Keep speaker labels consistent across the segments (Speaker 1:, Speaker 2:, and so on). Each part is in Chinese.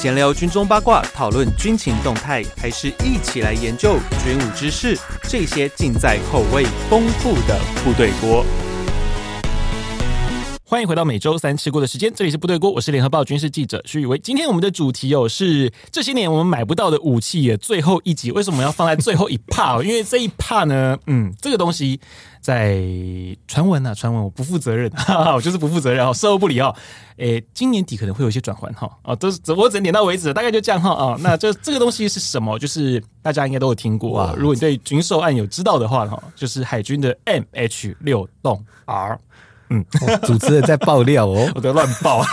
Speaker 1: 闲聊军中八卦，讨论军情动态，还是一起来研究军武知识？这些尽在口味丰富的部队锅。欢迎回到每周三吃锅的时间，这里是部队锅，我是联合报军事记者徐宇威。今天我们的主题哦是这些年我们买不到的武器的最后一集，为什么要放在最后一 part？因为这一 part 呢，嗯，这个东西在传闻啊，传闻我不负责任，哈哈，我就是不负责任哦，事后不理哦。诶，今年底可能会有一些转换哈，哦，都是我只能点到为止，大概就这样哈啊。那这这个东西是什么？就是大家应该都有听过啊。如果你对军售案有知道的话哈，就是海军的 MH 六洞 R。嗯，
Speaker 2: 主持人在爆料哦，
Speaker 1: 我在乱爆啊！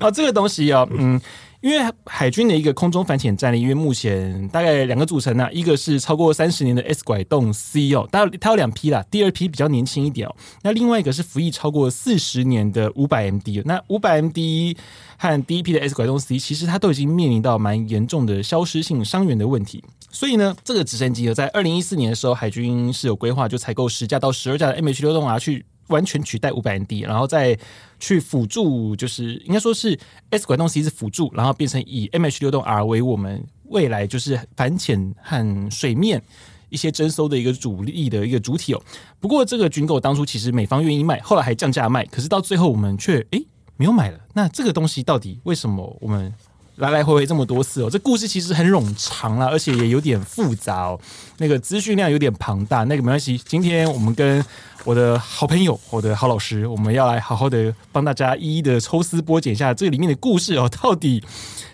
Speaker 1: 啊，这个东西啊，嗯，因为海军的一个空中反潜战力，因为目前大概两个组成呢、啊，一个是超过三十年的 S 拐洞 C 哦，它它有两批啦，第二批比较年轻一点哦，那另外一个是服役超过四十年的五百 MD，那五百 MD 和第一批的 S 拐洞 C，其实它都已经面临到蛮严重的消失性伤员的问题，所以呢，这个直升机呢，在二零一四年的时候，海军是有规划就采购十架到十二架的 MH 六洞 R 去。完全取代五百 MD，然后再去辅助，就是应该说是 S 拐洞 C 是辅助，然后变成以 MH 六洞 R 为我们未来就是反潜和水面一些征收的一个主力的一个主体哦。不过这个军购当初其实美方愿意卖，后来还降价卖，可是到最后我们却诶没有买了。那这个东西到底为什么我们？来来回回这么多次哦，这故事其实很冗长啦，而且也有点复杂哦。那个资讯量有点庞大，那个没关系。今天我们跟我的好朋友、我的好老师，我们要来好好的帮大家一一的抽丝剥茧一下这里面的故事哦，到底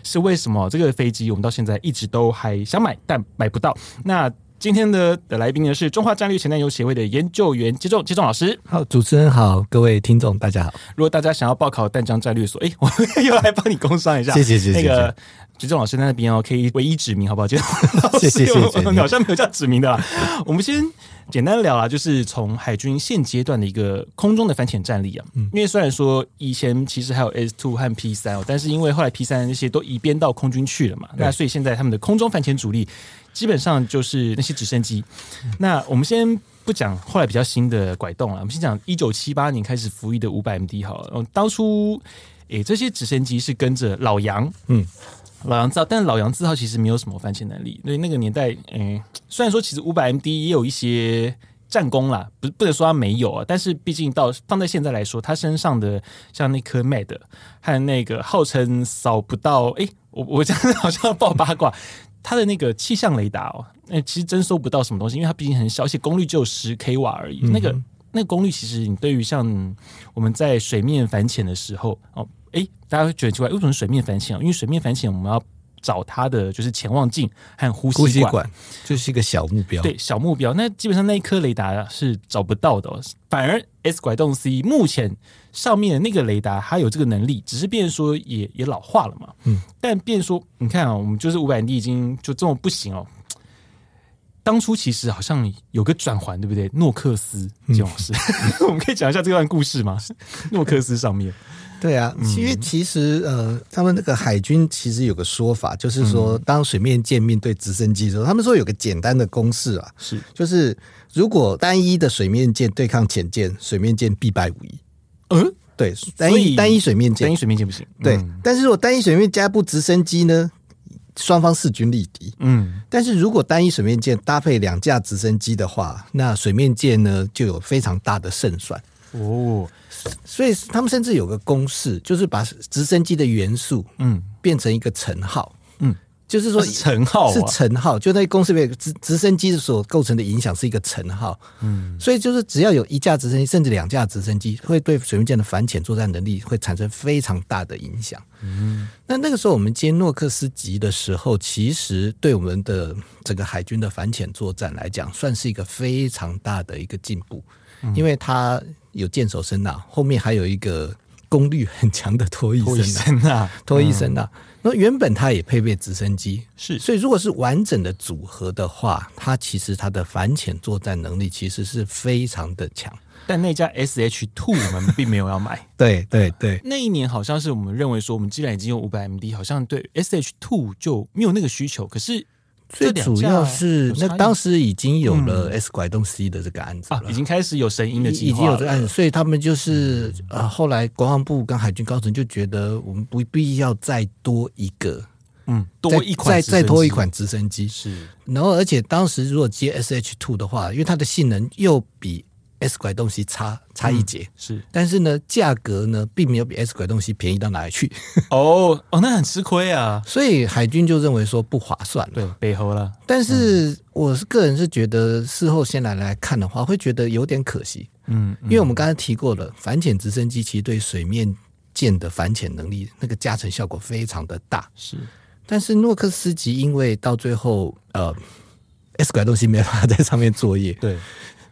Speaker 1: 是为什么这个飞机我们到现在一直都还想买，但买不到。那。今天的的来宾呢是中华战略前男友协会的研究员接仲接仲老师。
Speaker 2: 好，主持人好，各位听众大家好。
Speaker 1: 如果大家想要报考淡江战略所，哎，我又来帮你工商一下。
Speaker 2: 谢谢谢谢。那个
Speaker 1: 接仲老师在那边哦，可以唯一指名好不好？谢
Speaker 2: 谢谢谢。
Speaker 1: 好像没有叫指名的啦。我们先简单聊啊，就是从海军现阶段的一个空中的反潜战力啊。嗯。因为虽然说以前其实还有 S two 和 P 三哦，但是因为后来 P 三那些都移编到空军去了嘛，那所以现在他们的空中反潜主力。基本上就是那些直升机。那我们先不讲后来比较新的拐动了，我们先讲一九七八年开始服役的五百 MD 好了。当初，诶、欸，这些直升机是跟着老杨，嗯，老杨字号，但是老杨字号其实没有什么反潜能力。所以那个年代，嗯、欸，虽然说其实五百 MD 也有一些战功啦，不不能说它没有啊，但是毕竟到放在现在来说，它身上的像那颗 MAD 和那个号称扫不到，诶、欸，我我这样好像要爆八卦。它的那个气象雷达哦，那其实真搜不到什么东西，因为它毕竟很小，而且功率只有十 k 瓦而已。嗯、那个那个功率，其实你对于像我们在水面反潜的时候哦，哎，大家会觉得奇怪，为什么水面反潜？因为水面反潜我们要找它的就是潜望镜和呼吸管，呼吸管
Speaker 2: 就是一个小目标。
Speaker 1: 对，小目标。那基本上那一颗雷达是找不到的，哦反而 S 拐动 C 目前。上面的那个雷达，它有这个能力，只是变说也也老化了嘛。嗯，但变说，你看啊，我们就是五百 MD 已经就这么不行哦。当初其实好像有个转环，对不对？诺克斯这种事，嗯、我们可以讲一下这段故事吗？诺克斯上面，
Speaker 2: 对啊，因为其实呃，他们那个海军其实有个说法，就是说，当水面舰面对直升机的时候，他们说有个简单的公式啊，是就是如果单一的水面舰对抗潜舰，水面舰必败无疑。嗯，对，单一单一水面舰，
Speaker 1: 单一水面舰不行。
Speaker 2: 对，嗯、但是如果单一水面加部直升机呢，双方势均力敌。嗯，但是如果单一水面舰搭配两架直升机的话，那水面舰呢就有非常大的胜算。哦，所以他们甚至有个公式，就是把直升机的元素，嗯，变成一个乘号。就是说，乘号是乘号，就那公司里面直直升机所构成的影响是一个乘号。嗯，所以就是只要有一架直升机，甚至两架直升机，会对水面舰的反潜作战能力会产生非常大的影响。嗯，那那个时候我们接诺克斯级的时候，其实对我们的整个海军的反潜作战来讲，算是一个非常大的一个进步，因为它有舰首声呐，后面还有一个功率很强的拖曳声呐，拖曳声纳。那原本它也配备直升机，是，所以如果是完整的组合的话，它其实它的反潜作战能力其实是非常的强。
Speaker 1: 但那架 S H Two 我们并没有要买，
Speaker 2: 对对对。
Speaker 1: 那一年好像是我们认为说，我们既然已经有五百 MD，好像对 S H Two 就没有那个需求。可是
Speaker 2: 最主要是那当时已经有了 S 拐动 C 的这个案子了，
Speaker 1: 已经开始有神鹰的计划，
Speaker 2: 已经有这个案子，所以他们就是呃，后来国防部跟海军高层就觉得我们不必要再多一个，
Speaker 1: 嗯，多一款
Speaker 2: 再再多一款直升机。
Speaker 1: 是，
Speaker 2: 然后而且当时如果接 SH Two 的话，因为它的性能又比 S 拐东西差差一截，
Speaker 1: 嗯，是，
Speaker 2: 但是呢，价格呢并没有比 S 拐东西便宜到哪里去。
Speaker 1: 哦哦，那很吃亏啊！
Speaker 2: 所以海军就认为说不划算了，
Speaker 1: 对，背后了。
Speaker 2: 但是我是个人是觉得事后先来来看的话，会觉得有点可惜。嗯，因为我们刚才提过了，反潜直升机其实对水面舰的反潜能力那个加成效果非常的大。
Speaker 1: 是，
Speaker 2: 但是诺克斯级因为到最后呃 S 拐东西没办法在上面作业，
Speaker 1: 对。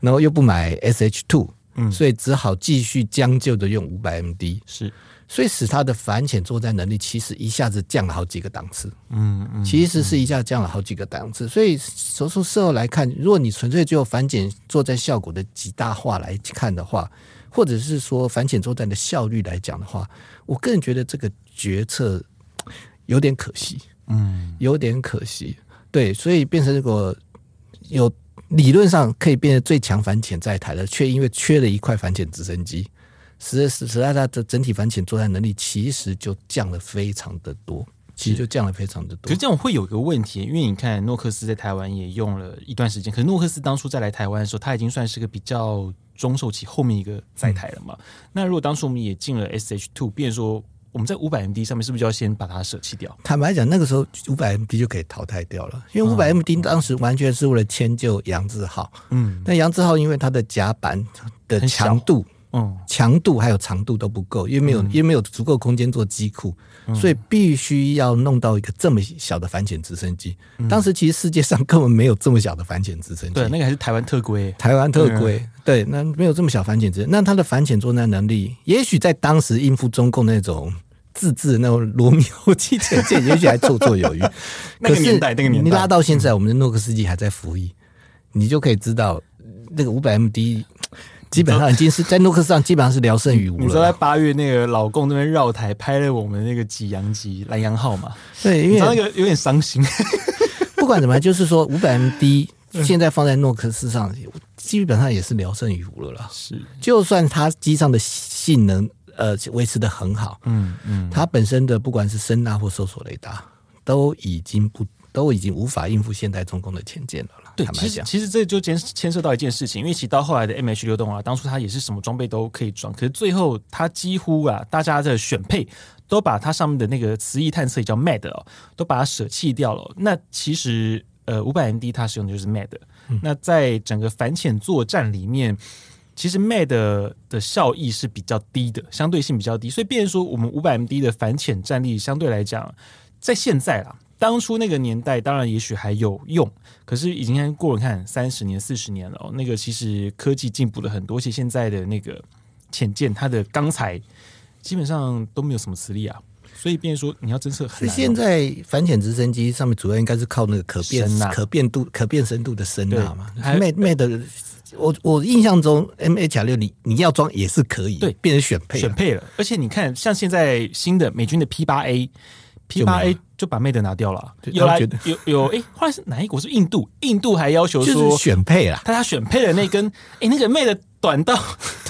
Speaker 2: 然后又不买 SH Two，嗯，所以只好继续将就的用五百 MD，
Speaker 1: 是，
Speaker 2: 所以使它的反潜作战能力其实一下子降了好几个档次，
Speaker 1: 嗯嗯，
Speaker 2: 其实是一下降了好几个档次。所以从从事后来看，如果你纯粹就反潜作战效果的极大化来看的话，或者是说反潜作战的效率来讲的话，我个人觉得这个决策有点可惜，嗯，有点可惜。对，所以变成如果有。理论上可以变得最强反潜在台的，却因为缺了一块反潜直升机，使使使得它的整体反潜作战能力其实就降了非常的多，其实就降了非常的多。
Speaker 1: 可是这样会有一个问题，因为你看诺克斯在台湾也用了一段时间，可是诺克斯当初再来台湾的时候，他已经算是个比较中后期后面一个在台了嘛。嗯、那如果当初我们也进了 SH Two，变说。我们在五百 MD 上面是不是就要先把它舍弃掉？
Speaker 2: 坦白讲，那个时候五百 MD 就可以淘汰掉了，因为五百 MD 当时完全是为了迁就杨志浩。嗯，但杨志浩因为他的甲板的强度、嗯，强度还有长度都不够，因为没有，因为没有足够空间做机库，所以必须要弄到一个这么小的反潜直升机。当时其实世界上根本没有这么小的反潜直升机，
Speaker 1: 对，那个还是台湾特规，
Speaker 2: 台湾特规。对，那没有这么小反潜直升，那它的反潜作战能力，也许在当时应付中共那种。自制那种罗密欧级潜舰，也许还绰绰有余。
Speaker 1: 那个年代，那个年代，
Speaker 2: 你拉到现在，我们的诺克斯基还在服役，你就可以知道，那个五百 MD 基本上已经是在诺克斯上基本上是聊胜于无了。
Speaker 1: 你说在八月那个老共那边绕台拍了我们那个几阳级兰阳号嘛？
Speaker 2: 对，因为
Speaker 1: 那个有点伤心。
Speaker 2: 不管怎么样，就是说 五百 MD 现在放在诺克斯上，基本上也是聊胜于无了啦。
Speaker 1: 是，
Speaker 2: 就算它机上的性能。呃，维持的很好。嗯嗯，它本身的不管是声呐或搜索雷达，都已经不都已经无法应付现代中共的潜舰了了。
Speaker 1: 对，其实其实这就牵牵涉到一件事情，因为其实到后来的 MH 六动啊，当初它也是什么装备都可以装，可是最后它几乎啊，大家的选配都把它上面的那个磁翼探测也叫 MAD 哦，都把它舍弃掉了。那其实呃，五百 MD 它使用的就是 MAD，嗯。那在整个反潜作战里面。其实 MAD 的效益是比较低的，相对性比较低，所以变成说我们五百 MD 的反潜战力相对来讲，在现在啦，当初那个年代当然也许还有用，可是已经过了看三十年、四十年了哦，那个其实科技进步了很多，而且现在的那个潜舰它的钢材基本上都没有什么磁力啊，所以变成说你要侦测很难。
Speaker 2: 现在反潜直升机上面主要应该是靠那个可变可变度、可变深度的声呐嘛，MAD MAD。我我印象中，M H 六你你要装也是可以，
Speaker 1: 对，
Speaker 2: 变成选配
Speaker 1: 选配了。而且你看，像现在新的美军的 P 八 A，P 八 A 就把 Mate 拿掉了。有来有有哎，后来是哪一国？是印度？印度还要求说
Speaker 2: 选配了，
Speaker 1: 他他选配的那根哎，那个 MAD 短到。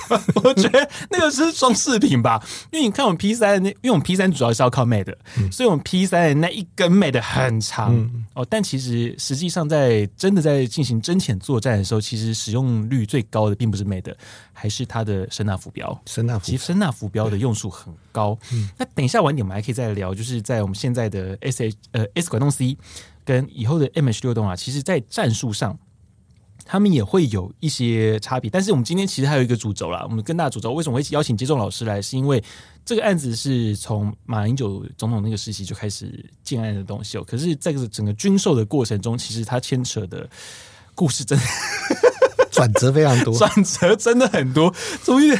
Speaker 1: 我觉得那个是装饰品吧，因为你看我们 P 三那，因为我们 P 三主要是要靠 MAD，嗯，所以我们 P 三的那一根 MAD 很长，嗯，哦。但其实实际上在真的在进行真潜作战的时候，其实使用率最高的并不是 MAD，还是它的声纳浮标。
Speaker 2: 声纳
Speaker 1: 其实声纳浮标的用数很高。那等一下晚点我们还可以再聊，就是在我们现在的 S H 呃 S 拐动 C 跟以后的 M H 六动啊，其实在战术上。他们也会有一些差别，但是我们今天其实还有一个主轴啦。我们更大的主轴为什么会邀请接种老师来？是因为这个案子是从马英九总统那个时期就开始建案的东西哦。可是在整个军售的过程中，其实它牵扯的故事真的
Speaker 2: 转折非常多，
Speaker 1: 转折真的很多，终于。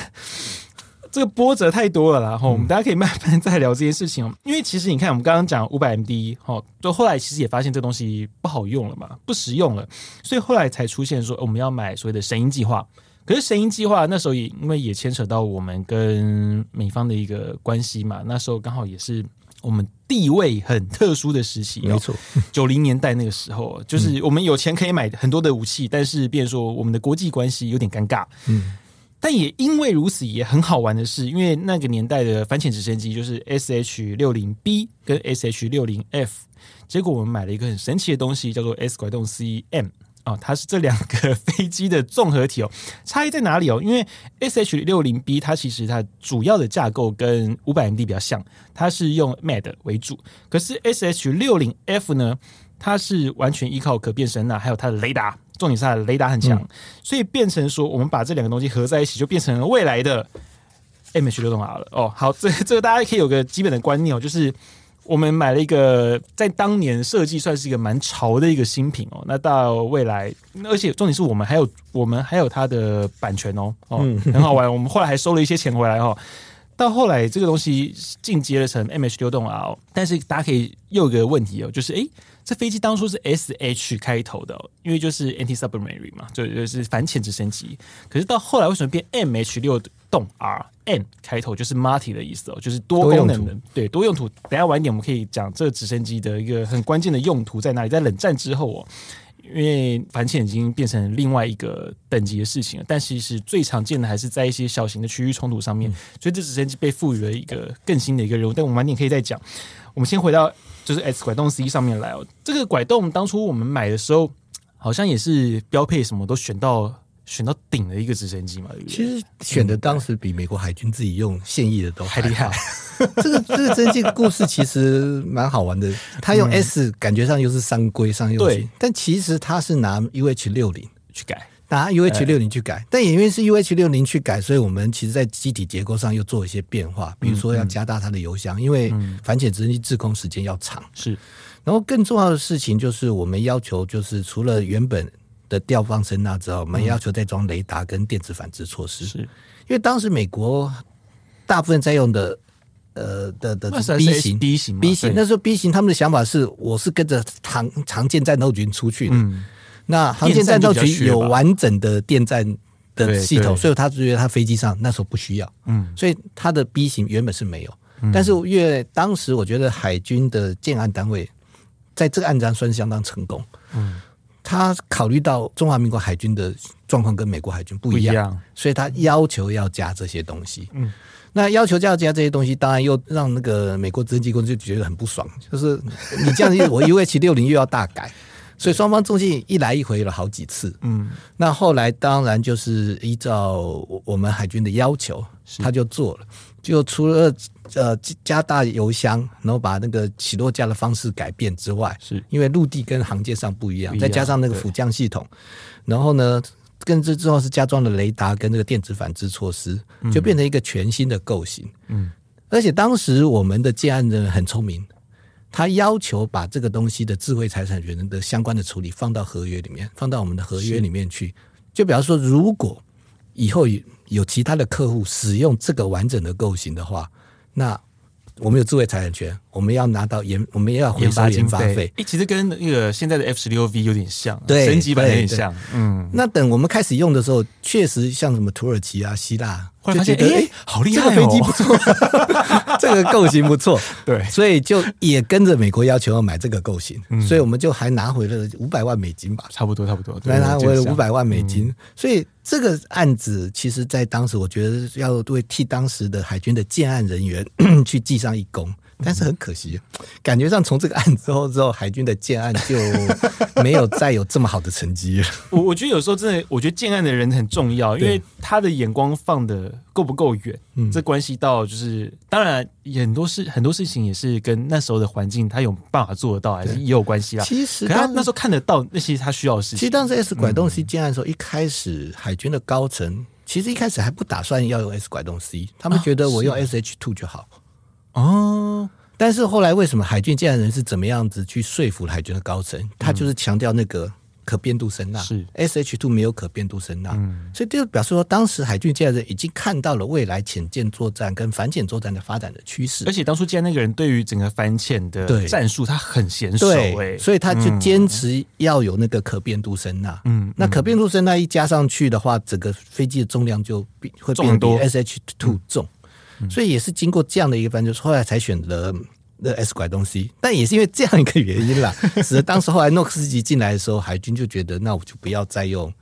Speaker 1: 这个波折太多了啦，然后我们大家可以慢慢再聊这件事情哦。因为其实你看，我们刚刚讲五百 MD，哈，就后来其实也发现这东西不好用了嘛，不实用了，所以后来才出现说我们要买所谓的神鹰计划。可是神鹰计划那时候也因为也牵扯到我们跟美方的一个关系嘛，那时候刚好也是我们地位很特殊的时期，
Speaker 2: 没错，
Speaker 1: 九零年代那个时候，就是我们有钱可以买很多的武器，但是变说我们的国际关系有点尴尬。嗯，但也因为如此，也很好玩的是，因为那个年代的反潜直升机就是 S H 六零 B 跟 S H 六零 F，结果我们买了一个很神奇的东西，叫做 S 拐洞 C M。哦，它是这两个飞机的综合体哦，差异在哪里哦？因为 S H 六零 B 它其实它主要的架构跟五百 MD 比较像，它是用 MAD 为主，可是 S H 六零 F 呢，它是完全依靠可变声呐，还有它的雷达，重点是它的雷达很强，嗯、所以变成说我们把这两个东西合在一起，就变成了未来的 MH 六动 R 了。哦，好，这这个大家可以有个基本的观念哦，就是。我们买了一个在当年设计算是一个蛮潮的一个新品哦，那到未来，而且重点是我们还有我们还有它的版权哦，哦，很好玩。我们后来还收了一些钱回来哦。到后来这个东西进阶了成 MH 六洞 R，但是大家可以又有个问题哦，就是诶，这飞机当初是 SH 开头的，因为就是 anti-submarine 嘛，就就是反潜直升机。可是到后来为什么变 MH 六动 R M 开头就是 Marty 的意思哦，就是多功能的，对，多用途。等下晚一点我们可以讲这个直升机的一个很关键的用途在哪里。在冷战之后哦。因为反潜已经变成另外一个等级的事情了，但其实最常见的还是在一些小型的区域冲突上面，所以这直升机被赋予了一个更新的一个任务。但我们晚点可以再讲。我们先回到就是 S 拐洞 C 上面来哦，这个拐洞当初我们买的时候，好像也是标配什么都选到。选到顶的一个直升机嘛，对不对？
Speaker 2: 其实选的当时比美国海军自己用现役的都还厉害。这个这个直升机故事其实蛮好玩的。他用 S 感觉上又是三规上用型，但其实他是拿 UH 六零
Speaker 1: 去改，
Speaker 2: 拿 UH 六零去改。但也因为是 UH 六零去改，所以我们其实在机体结构上又做一些变化，比如说要加大它的油箱，因为反潜直升机滞空时间要长。是，然后更重要的事情就是我们要求就是除了原本。的吊放声呐之后，我们要求再装雷达跟电子反制措施，是。因为当时美国大部分在用的呃的的 B 型
Speaker 1: B 型
Speaker 2: B 型，那时候 B 型他们的想法是，我是跟着常常见战斗群出去的，嗯、那航线战斗群有完整的电站的系统，所以他觉得他飞机上那时候不需要，嗯，所以他的 B 型原本是没有，嗯、但是因为当时我觉得海军的建案单位在这个案子上算是相当成功，嗯。他考虑到中华民国海军的状况跟美国海军不一样，所以他要求要加这些东西。嗯，那要求要加这些东西，当然又让那个美国直升机公司就觉得很不爽，就是你这样子，我 UH 六零又要大改，所以双方中间一来一回了好几次。嗯，那后来当然就是依照我们海军的要求，他就做了。就除了呃加大油箱，然后把那个起落架的方式改变之外，是因为陆地跟航舰上不一样，再加上那个辅降系统，然后呢，跟这之后是加装了雷达跟这个电子反制措施，就变成一个全新的构型。嗯，而且当时我们的建案人很聪明，他要求把这个东西的智慧财产权的相关的处理放到合约里面，放到我们的合约里面去。就比方说，如果以后有其他的客户使用这个完整的构型的话，那我们有智慧财产权，我们要拿到研，我们也要回收研发费。诶、欸，
Speaker 1: 其实跟那个现在的 F 十六 V 有点像，对，升级版有点像。嗯，
Speaker 2: 那等我们开始用的时候，确实像什么土耳其啊、希腊。
Speaker 1: 就觉得哎、欸，好厉害、哦，
Speaker 2: 这个飞机不错，这个构型不错，对，所以就也跟着美国要求要买这个构型，嗯、所以我们就还拿回了五百万美金吧，
Speaker 1: 差不多差不多，
Speaker 2: 来拿回了五百万美金。嗯、所以这个案子，其实在当时，我觉得要为替当时的海军的建案人员去记上一功。但是很可惜，感觉上从这个案之后之后，海军的建案就没有再有这么好的成绩了。
Speaker 1: 我我觉得有时候真的，我觉得建案的人很重要，因为他的眼光放的够不够远，嗯，这关系到就是，当然很多事很多事情也是跟那时候的环境，他有办法做得到，还是也有关系啦。
Speaker 2: 其实
Speaker 1: 他那时候看得到那些他需要的事情。
Speaker 2: 其实当时 S 拐洞 C 建案的时候，一开始海军的高层其实一开始还不打算要用 S 拐洞 C，他们觉得我用 SH two 就好。哦，但是后来为什么海军建案人是怎么样子去说服海军的高层？他就是强调那个可变度声呐，是。S H two 没有可变度声呐，嗯，所以就表示说，当时海军建案人已经看到了未来潜舰作战跟反潜作战的发展的趋势，
Speaker 1: 而且当初建案那个人对于整个反潜的战术他很娴熟，哎，
Speaker 2: 所以他就坚持要有那个可变度声呐，嗯，那可变度声呐一加上去的话，整个飞机的重量就比会变比 S H two 重。所以也是经过这样的一个翻，就是后来才选择的 S 拐东西但也是因为这样一个原因啦，使得当时后来诺克斯基进来的时候，海军就觉得那我就不要再用，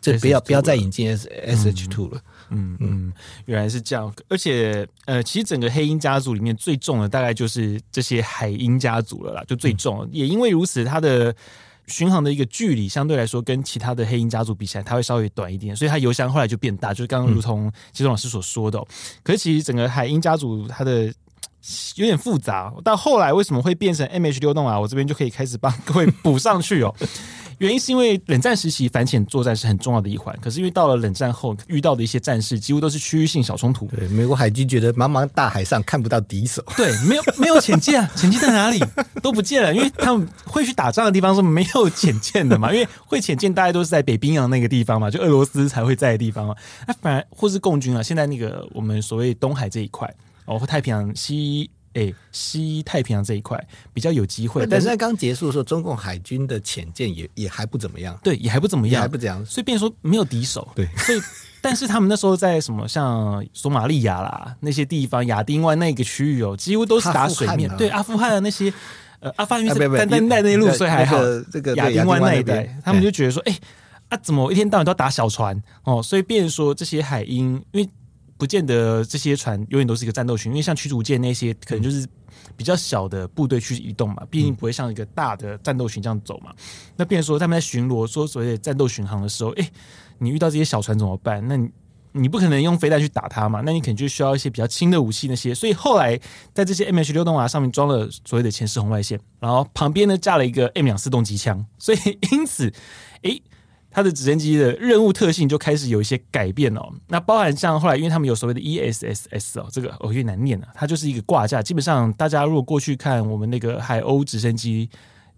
Speaker 2: 就不要不要再引进 S S H two 了。
Speaker 1: 嗯嗯，原来是这样。而且呃，其实整个黑鹰家族里面最重的大概就是这些海鹰家族了啦，就最重。嗯、也因为如此，它的巡航的一个距离相对来说跟其他的黑鹰家族比起来，它会稍微短一点，所以它油箱后来就变大。就是刚刚如同其中老师所说的、哦，可是其实整个海鹰家族它的。有点复杂，到后来为什么会变成 MH 六动啊？我这边就可以开始帮各位补上去哦。原因是因为冷战时期反潜作战是很重要的一环，可是因为到了冷战后遇到的一些战事几乎都是区域性小冲突。
Speaker 2: 对，美国海军觉得茫茫大海上看不到敌手，
Speaker 1: 对，没有没有潜舰啊，潜舰在哪里都不见了，因为他们会去打仗的地方是没有潜舰的嘛，因为会潜舰大概都是在北冰洋那个地方嘛，就俄罗斯才会在的地方嘛。那反而或是共军啊，现在那个我们所谓东海这一块。哦，太平洋西，诶、欸，西太平洋这一块比较有机会。
Speaker 2: 但是在刚结束的时候，中共海军的潜舰也也还不怎么样，
Speaker 1: 对，也还不怎么样，
Speaker 2: 还不怎样。
Speaker 1: 所以变成说没有敌手，
Speaker 2: 对。
Speaker 1: 所以，但是他们那时候在什么像索马利亚啦那些地方，亚丁湾那个区域哦，几乎都是打水面。对，阿富汗的那些，呃，阿富汗是丹丹带那路，所以还好。这个亚丁湾那一带，他们就觉得说，哎、欸，啊，怎么我一天到晚都要打小船哦？所以变成说这些海鹰，因为。不见得这些船永远都是一个战斗群，因为像驱逐舰那些可能就是比较小的部队去移动嘛，毕竟不会像一个大的战斗群这样走嘛。那变成说他们在巡逻，说所谓的战斗巡航的时候，哎，你遇到这些小船怎么办？那你你不可能用飞弹去打它嘛？那你肯定就需要一些比较轻的武器那些。所以后来在这些 MH 六动瓦上面装了所谓的前视红外线，然后旁边呢架了一个 M 两四动机枪，所以因此，哎。它的直升机的任务特性就开始有一些改变哦。那包含像后来，因为他们有所谓的 ESSS 哦，这个我有点难念了。它就是一个挂架，基本上大家如果过去看我们那个海鸥直升机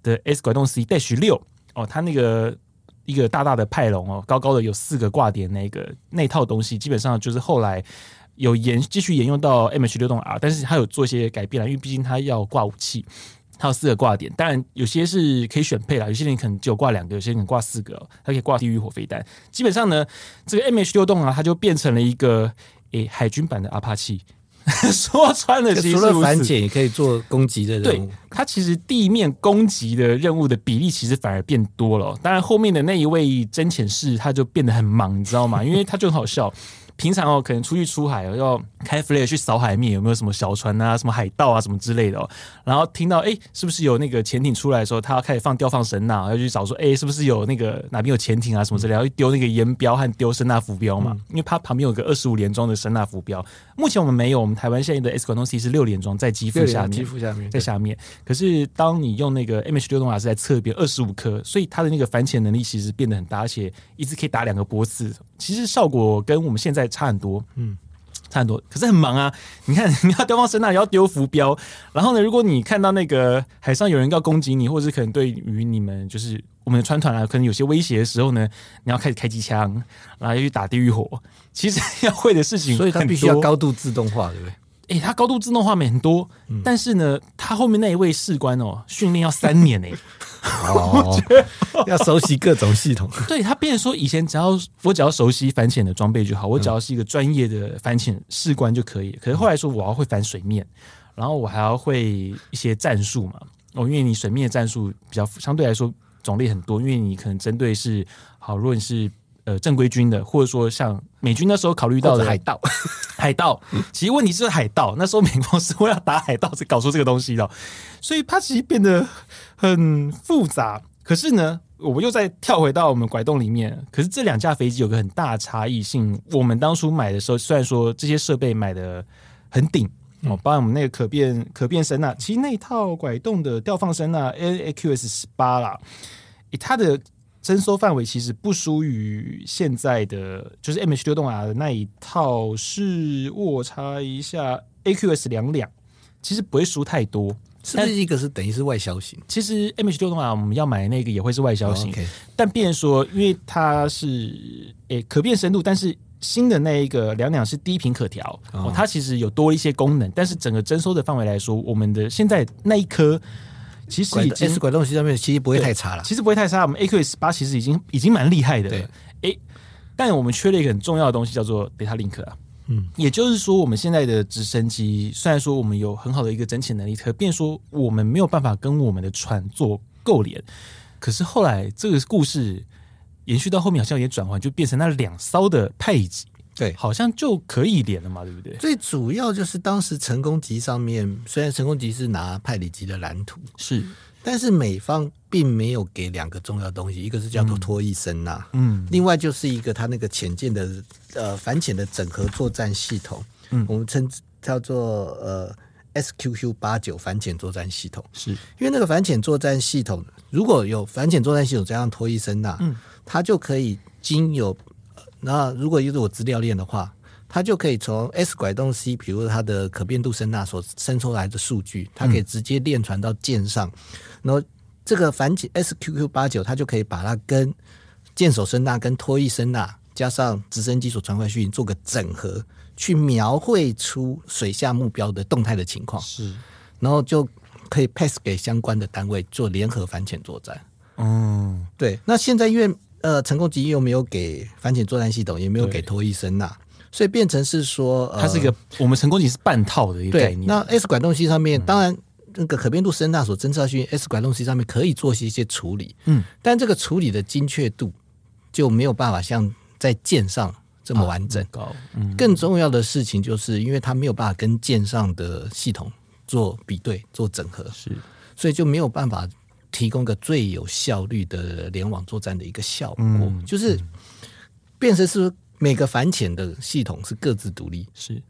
Speaker 1: 的 S 拐动 C Dash 六哦，它那个一个大大的派龙哦，高高的有四个挂点，那个那套东西基本上就是后来有延继续沿用到 MH 六动 R，但是它有做一些改变了，因为毕竟它要挂武器。它有四个挂点，当然有些是可以选配啦，有些人可能只有挂两个，有些人挂四个，它可以挂地狱火飞弹。基本上呢，这个 MH 六洞啊，它就变成了一个诶、欸、海军版的阿帕奇。说穿了，其实除
Speaker 2: 了反潜也可以做攻击的任务。
Speaker 1: 对，它其实地面攻击的任务的比例其实反而变多了。当然，后面的那一位真潜士他就变得很忙，你知道吗？因为他就很好笑。平常哦，可能出去出海哦，要开 flare 去扫海面，有没有什么小船啊、什么海盗啊、什么之类的哦？然后听到哎，是不是有那个潜艇出来的时候，他要开始放吊放声呐，要去找说哎，是不是有那个哪边有潜艇啊什么之类的，要丢那个烟标和丢声呐浮标嘛？嗯、因为它旁边有个二十五连装的声呐浮标。目前我们没有，我们台湾现在的 S 拐动 C 是六连装在机腹下面，
Speaker 2: 机腹下面
Speaker 1: 在下面。可是当你用那个 MH 六洞啊是在侧边二十五颗，所以它的那个反潜能力其实变得很大，而且一次可以打两个波次，其实效果跟我们现在差很多。嗯。差很多，可是很忙啊！你看，你要丢放声呐，也要丢浮标。然后呢，如果你看到那个海上有人要攻击你，或者是可能对于你们就是我们的川团啊，可能有些威胁的时候呢，你要开始开机枪，然后要去打地狱火。其实 要会的事情，
Speaker 2: 所以它必须要高度自动化，对不对？
Speaker 1: 诶、欸，它高度自动化没很多，嗯、但是呢，他后面那一位士官哦，训练要三年呢。
Speaker 2: 哦，要熟悉各种系统。
Speaker 1: 对，他变成说，以前只要我只要熟悉反潜的装备就好，我只要是一个专业的反潜士官就可以。可是后来说，我要会反水面，然后我还要会一些战术嘛。哦，因为你水面的战术比较相对来说种类很多，因为你可能针对是好，如果你是。呃，正规军的，或者说像美军那时候考虑到的
Speaker 2: 海盗，
Speaker 1: 海盗，其实问题是海盗。那时候美国是为了打海盗才搞出这个东西的，所以它其实变得很复杂。可是呢，我们又再跳回到我们拐洞里面。可是这两架飞机有个很大的差异性。我们当初买的时候，虽然说这些设备买的很顶哦，包括我们那个可变可变声纳，其实那一套拐动的吊放声纳 AQS 十八啦，它的。侦收范围其实不输于现在的，就是 MH 六动 R 的那一套，是我查一下 AQS 两两，其实不会输太多。
Speaker 2: 是不是一个是等于是外销型？
Speaker 1: 其实 MH 六动 R 我们要买的那个也会是外销型，oh, okay. 但变说，因为它是诶、欸、可变深度，但是新的那一个两两是低频可调，oh. 哦，它其实有多一些功能，但是整个征收的范围来说，我们的现在那一颗。其实已经
Speaker 2: S 拐动器上面其实不会太差了，
Speaker 1: 其实不会太差。我们 AQS 八其实已经已经蛮厉害的，哎对，但我们缺了一个很重要的东西，叫做 Data Link 啊。嗯，也就是说，我们现在的直升机虽然说我们有很好的一个整体能力，可变说我们没有办法跟我们的船做构连。可是后来这个故事延续到后面，好像也转换，就变成那两艘的派级，
Speaker 2: 对，
Speaker 1: 好像就可以连了嘛，对不对？
Speaker 2: 最主要就是当时成功级上面，虽然成功级是拿派里级的蓝图，
Speaker 1: 是。
Speaker 2: 但是美方并没有给两个重要东西，一个是叫做拖曳声呐，
Speaker 1: 嗯，
Speaker 2: 另外就是一个他那个潜舰的呃反潜的整合作战系统，嗯，我们称叫做呃 SQQ 八九反潜作战系统，
Speaker 1: 是。
Speaker 2: 因为那个反潜作战系统如果有反潜作战系统加上拖曳声呐，嗯，它就可以经由那如果就是我资料链的话。它就可以从 S 拐动 C，比如它的可变度声纳所生出来的数据，它可以直接链传到舰上，然后这个反潜 SQQ 八九，它就可以把它跟舰首声纳跟拖曳声纳加上直升机所传回来讯息做个整合，去描绘出水下目标的动态的情况，
Speaker 1: 是，
Speaker 2: 然后就可以 pass 给相关的单位做联合反潜作战。
Speaker 1: 嗯，
Speaker 2: 对。那现在因为呃成功级又没有给反潜作战系统，也没有给拖曳声呐。所以变成是说，呃、
Speaker 1: 它是一个我们成功级是半套的一个概念。
Speaker 2: 那 S 拐动器上面，嗯、当然那个可变度声呐所侦测讯息，S 拐动器上面可以做一些一些处理，嗯，但这个处理的精确度就没有办法像在舰上这么完整。啊、高，嗯，更重要的事情就是，因为它没有办法跟舰上的系统做比对、做整合，
Speaker 1: 是，
Speaker 2: 所以就没有办法提供个最有效率的联网作战的一个效果，嗯、就是变成是。每个反潜的系统是各自独立。
Speaker 1: 是，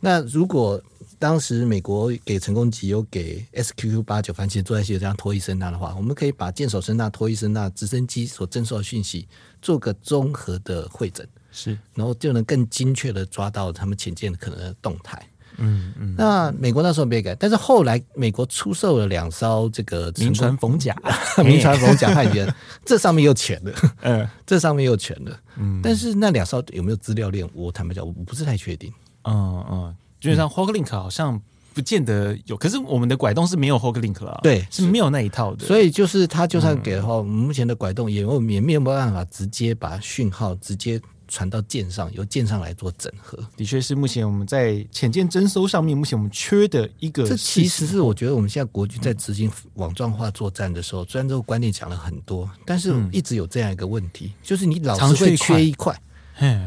Speaker 2: 那如果当时美国给成功级有给 SQQ 八九反潜作战系统这样拖曳声纳的话，我们可以把舰首声纳、拖曳声纳、直升机所征收的讯息做个综合的会诊，
Speaker 1: 是，
Speaker 2: 然后就能更精确的抓到他们潜舰可能的动态。
Speaker 1: 嗯嗯，
Speaker 2: 那美国那时候没改，但是后来美国出售了两艘这个铭
Speaker 1: 传逢甲，
Speaker 2: 铭传逢甲派员，这上面又全了，
Speaker 1: 嗯，
Speaker 2: 这上面又全了，嗯，但是那两艘有没有资料链？我坦白讲，我不是太确定。
Speaker 1: 嗯嗯，基本上 Hoglink 好像不见得有，可是我们的拐动是没有 Hoglink 了，
Speaker 2: 对，
Speaker 1: 是没有那一套的。
Speaker 2: 所以就是他就算给的话，目前的拐动也也没有办法直接把讯号直接。传到舰上，由舰上来做整合，
Speaker 1: 的确是目前我们在潜舰征收上面，目前我们缺的一个。
Speaker 2: 这其实是我觉得我们现在国军在执行网状化作战的时候，虽然这个观念讲了很多，但是一直有这样一个问题，嗯、就是你老是会缺一块，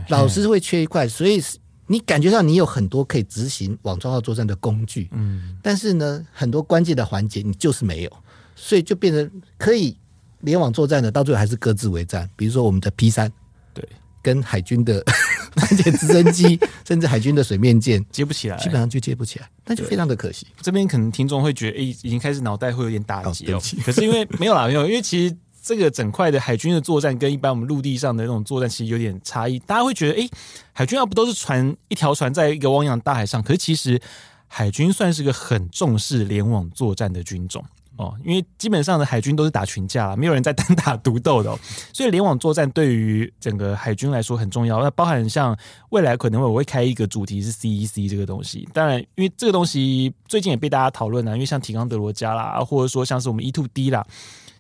Speaker 2: 老是会缺一块，所以你感觉上你有很多可以执行网状化作战的工具，嗯，但是呢，很多关键的环节你就是没有，所以就变成可以联网作战的，到最后还是各自为战。比如说我们的 P 三，
Speaker 1: 对。
Speaker 2: 跟海军的 反潜直升机，甚至海军的水面舰
Speaker 1: 接不起来，
Speaker 2: 基本上就接不起来，那就非常的可惜。
Speaker 1: 这边可能听众会觉得，哎、欸，已经开始脑袋会有点打结了。可是因为没有啦，没有，因为其实这个整块的海军的作战跟一般我们陆地上的那种作战其实有点差异。大家会觉得，哎、欸，海军要不都是船一条船在一个汪洋大海上？可是其实海军算是个很重视联网作战的军种。哦，因为基本上的海军都是打群架，没有人在单打独斗的，哦，所以联网作战对于整个海军来说很重要。那包含像未来可能我会开一个主题是 CEC 这个东西，当然因为这个东西最近也被大家讨论啊，因为像提康德罗加啦，或者说像是我们 E2D 啦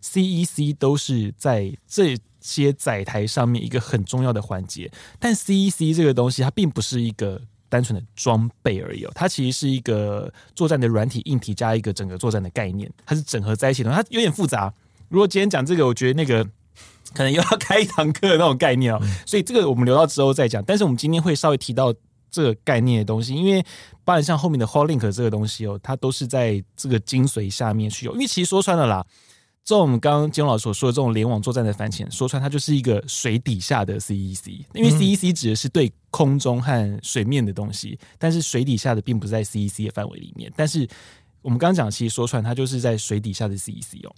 Speaker 1: ，CEC 都是在这些载台上面一个很重要的环节。但 CEC 这个东西它并不是一个。单纯的装备而已哦，它其实是一个作战的软体、硬体加一个整个作战的概念，它是整合在一起的，它有点复杂。如果今天讲这个，我觉得那个可能又要开一堂课的那种概念哦，所以这个我们留到之后再讲。但是我们今天会稍微提到这个概念的东西，因为包含像后面的 Hoglink 这个东西哦，它都是在这个精髓下面去有。因为其实说穿了啦。照我们刚刚金龙老师所说的这种联网作战的反潜，说穿它就是一个水底下的 CEC，因为 CEC 指的是对空中和水面的东西，但是水底下的并不是在 CEC 的范围里面。但是我们刚刚讲，其实说穿它就是在水底下的 CEC 哦。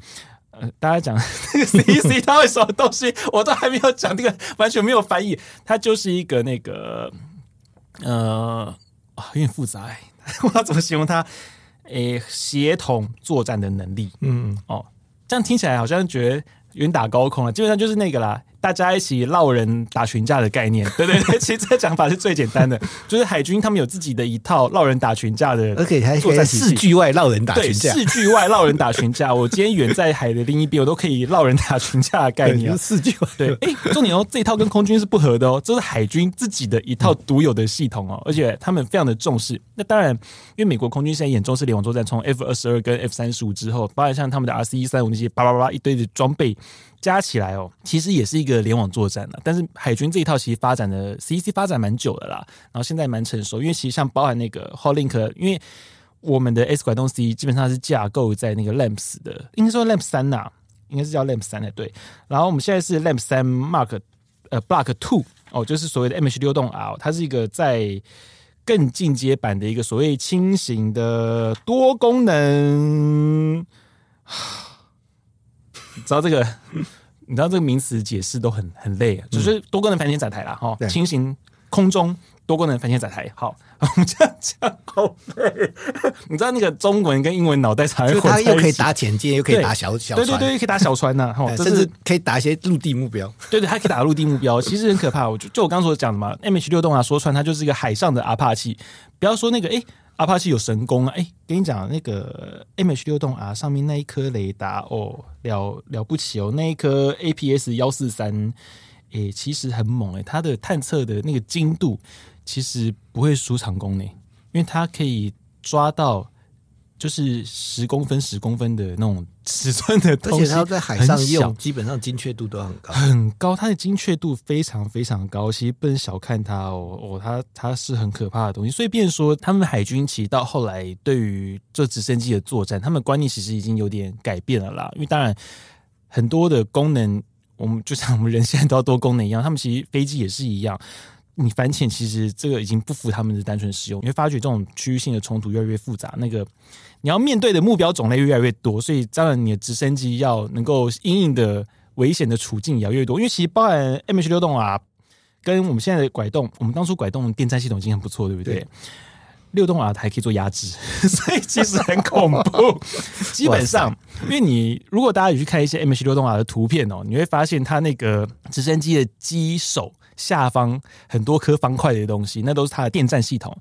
Speaker 1: 呃，大家讲 那个 CEC 它会什么东西，我都还没有讲，这个完全没有翻译，它就是一个那个呃啊，有点复杂哎，我要怎么形容它？诶，协同作战的能力，嗯哦。这样听起来好像觉得有点打高空了，基本上就是那个啦，大家一起闹人打群架的概念。对对对，其实这个讲法是最简单的，就是海军他们有自己的一套闹人打群架的，
Speaker 2: 而且还可以视距外闹人打群架，
Speaker 1: 视距外闹人打群架。我今天远在海的另一边，我都可以闹人打群架的概念。
Speaker 2: 视距外，
Speaker 1: 对，哎，重点哦，这一套跟空军是不合的哦，这是海军自己的一套独有的系统哦，而且他们非常的重视。那当然，因为美国空军现在演中式联网作战，从 F 二十二跟 F 三十五之后，包括像他们的 RC 一三五那些叭叭叭一堆的装备加起来哦，其实也是一个联网作战了。但是海军这一套其实发展的 CEC 发展蛮久了啦，然后现在蛮成熟，因为其实像包含那个 HOLINK，因为我们的 S 拐动 C 基本上是架构在那个 Lamps 的，应该说 Lamps 三呐，应该是叫 Lamps 三才对。然后我们现在是 Lamps 三 Mark 呃 Block Two 哦，就是所谓的 MH 六动 R，它是一个在更进阶版的一个所谓轻型的多功能。你知道这个？你知道这个名词解释都很很累啊，就是多功能反潜载台啦，哈，轻型空中多功能反潜载台。好，我们这样讲好累。你知道那个中文跟英文脑袋差，
Speaker 2: 就它又可以打潜舰，又可以打小小船，
Speaker 1: 对对对，又可以打小船呐，哈，
Speaker 2: 甚至可以打一些陆地目标。
Speaker 1: 对对，还可以打陆地目标，其实很可怕。我就就我刚刚所讲的嘛，MH 六洞啊，说穿它就是一个海上的阿帕奇。不要说那个，哎。阿帕奇有神功啊！哎、欸，跟你讲，那个 MH 六栋啊，上面那一颗雷达哦，了了不起哦，那一颗 APS 幺四三，哎，其实很猛哎、它的探测的那个精度其实不会输长弓呢，因为它可以抓到。就是十公分、十公分的那种尺寸的东西，
Speaker 2: 而且它在海上用，基本上精确度都很高，
Speaker 1: 很高。它的精确度非常非常高，其实不能小看它哦。哦，它它是很可怕的东西。所以，变说他们海军其实到后来对于这直升机的作战，他们观念其实已经有点改变了啦。因为当然很多的功能，我们就像我们人现在都要多功能一样，他们其实飞机也是一样。你反潜其实这个已经不符他们的单纯使用，你会发觉这种区域性的冲突越来越复杂，那个你要面对的目标种类越来越多，所以当然你的直升机要能够应应的危险的处境也要越多。因为其实包含 MH 六洞啊，跟我们现在的拐动，我们当初拐动电站系统已经很不错，对不对？对六动啊，还可以做压制，所以其实很恐怖。基本上，因为你如果大家有去看一些 MH 六动啊的图片哦，你会发现它那个直升机的机手。下方很多颗方块的东西，那都是它的电站系统，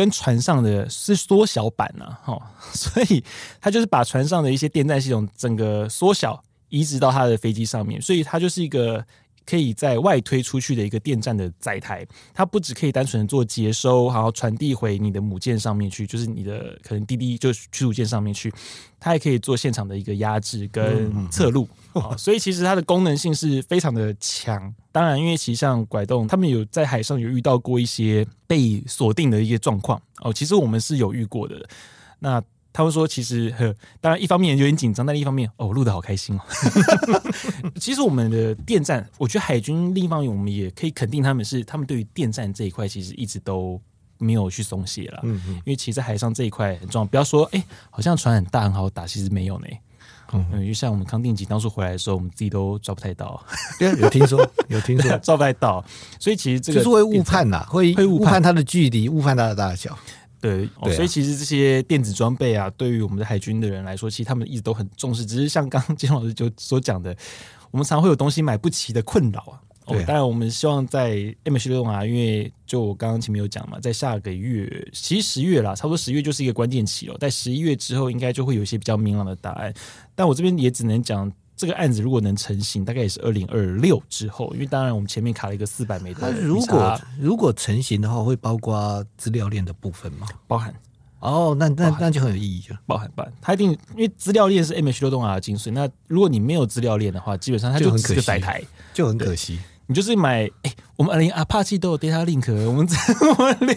Speaker 1: 跟船上的是缩小版呢，哈，所以他就是把船上的一些电站系统整个缩小，移植到他的飞机上面，所以它就是一个。可以在外推出去的一个电站的载台，它不只可以单纯的做接收，然后传递回你的母舰上面去，就是你的可能滴滴就驱逐舰上面去，它还可以做现场的一个压制跟侧录，所以其实它的功能性是非常的强。当然，因为其实像拐动，他们有在海上有遇到过一些被锁定的一些状况哦，其实我们是有遇过的。那他们说，其实呵，当然一方面有点紧张，但另一方面，哦，录的好开心哦。其实我们的电站，我觉得海军另一方面，我们也可以肯定他们是，他们对于电站这一块，其实一直都没有去松懈了。嗯嗯，因为其实在海上这一块很重要。不要说，哎、欸，好像船很大很好打，其实没有呢。嗯，因为像我们康定级当初回来的时候，我们自己都抓不太到。
Speaker 2: 对啊，有听说，有听说
Speaker 1: 抓不太到。所以其实这个
Speaker 2: 就是会误判呐，会会误判它的距离，误判它的大小。
Speaker 1: 对，对啊、所以其实这些电子装备啊，对于我们的海军的人来说，其实他们一直都很重视。只是像刚刚金老师就所讲的，我们常会有东西买不齐的困扰啊。哦，当然我们希望在 M 十六啊，因为就我刚刚前面有讲嘛，在下个月，其实十月啦，差不多十月就是一个关键期了。在十一月之后，应该就会有一些比较明朗的答案。但我这边也只能讲。这个案子如果能成型，大概也是二零二六之后，因为当然我们前面卡了一个四百枚的。
Speaker 2: 如果如果成型的话，会包括资料链的部分吗？
Speaker 1: 包含。
Speaker 2: 哦，那那那就很有意义了。
Speaker 1: 包含包含，它一定因为资料链是 MH 六动 R 的精髓。那如果你没有资料链的话，基本上它就只是个载台，
Speaker 2: 就很可惜。
Speaker 1: 你就是买，哎，我们连阿帕奇都有 data link，我们 我们连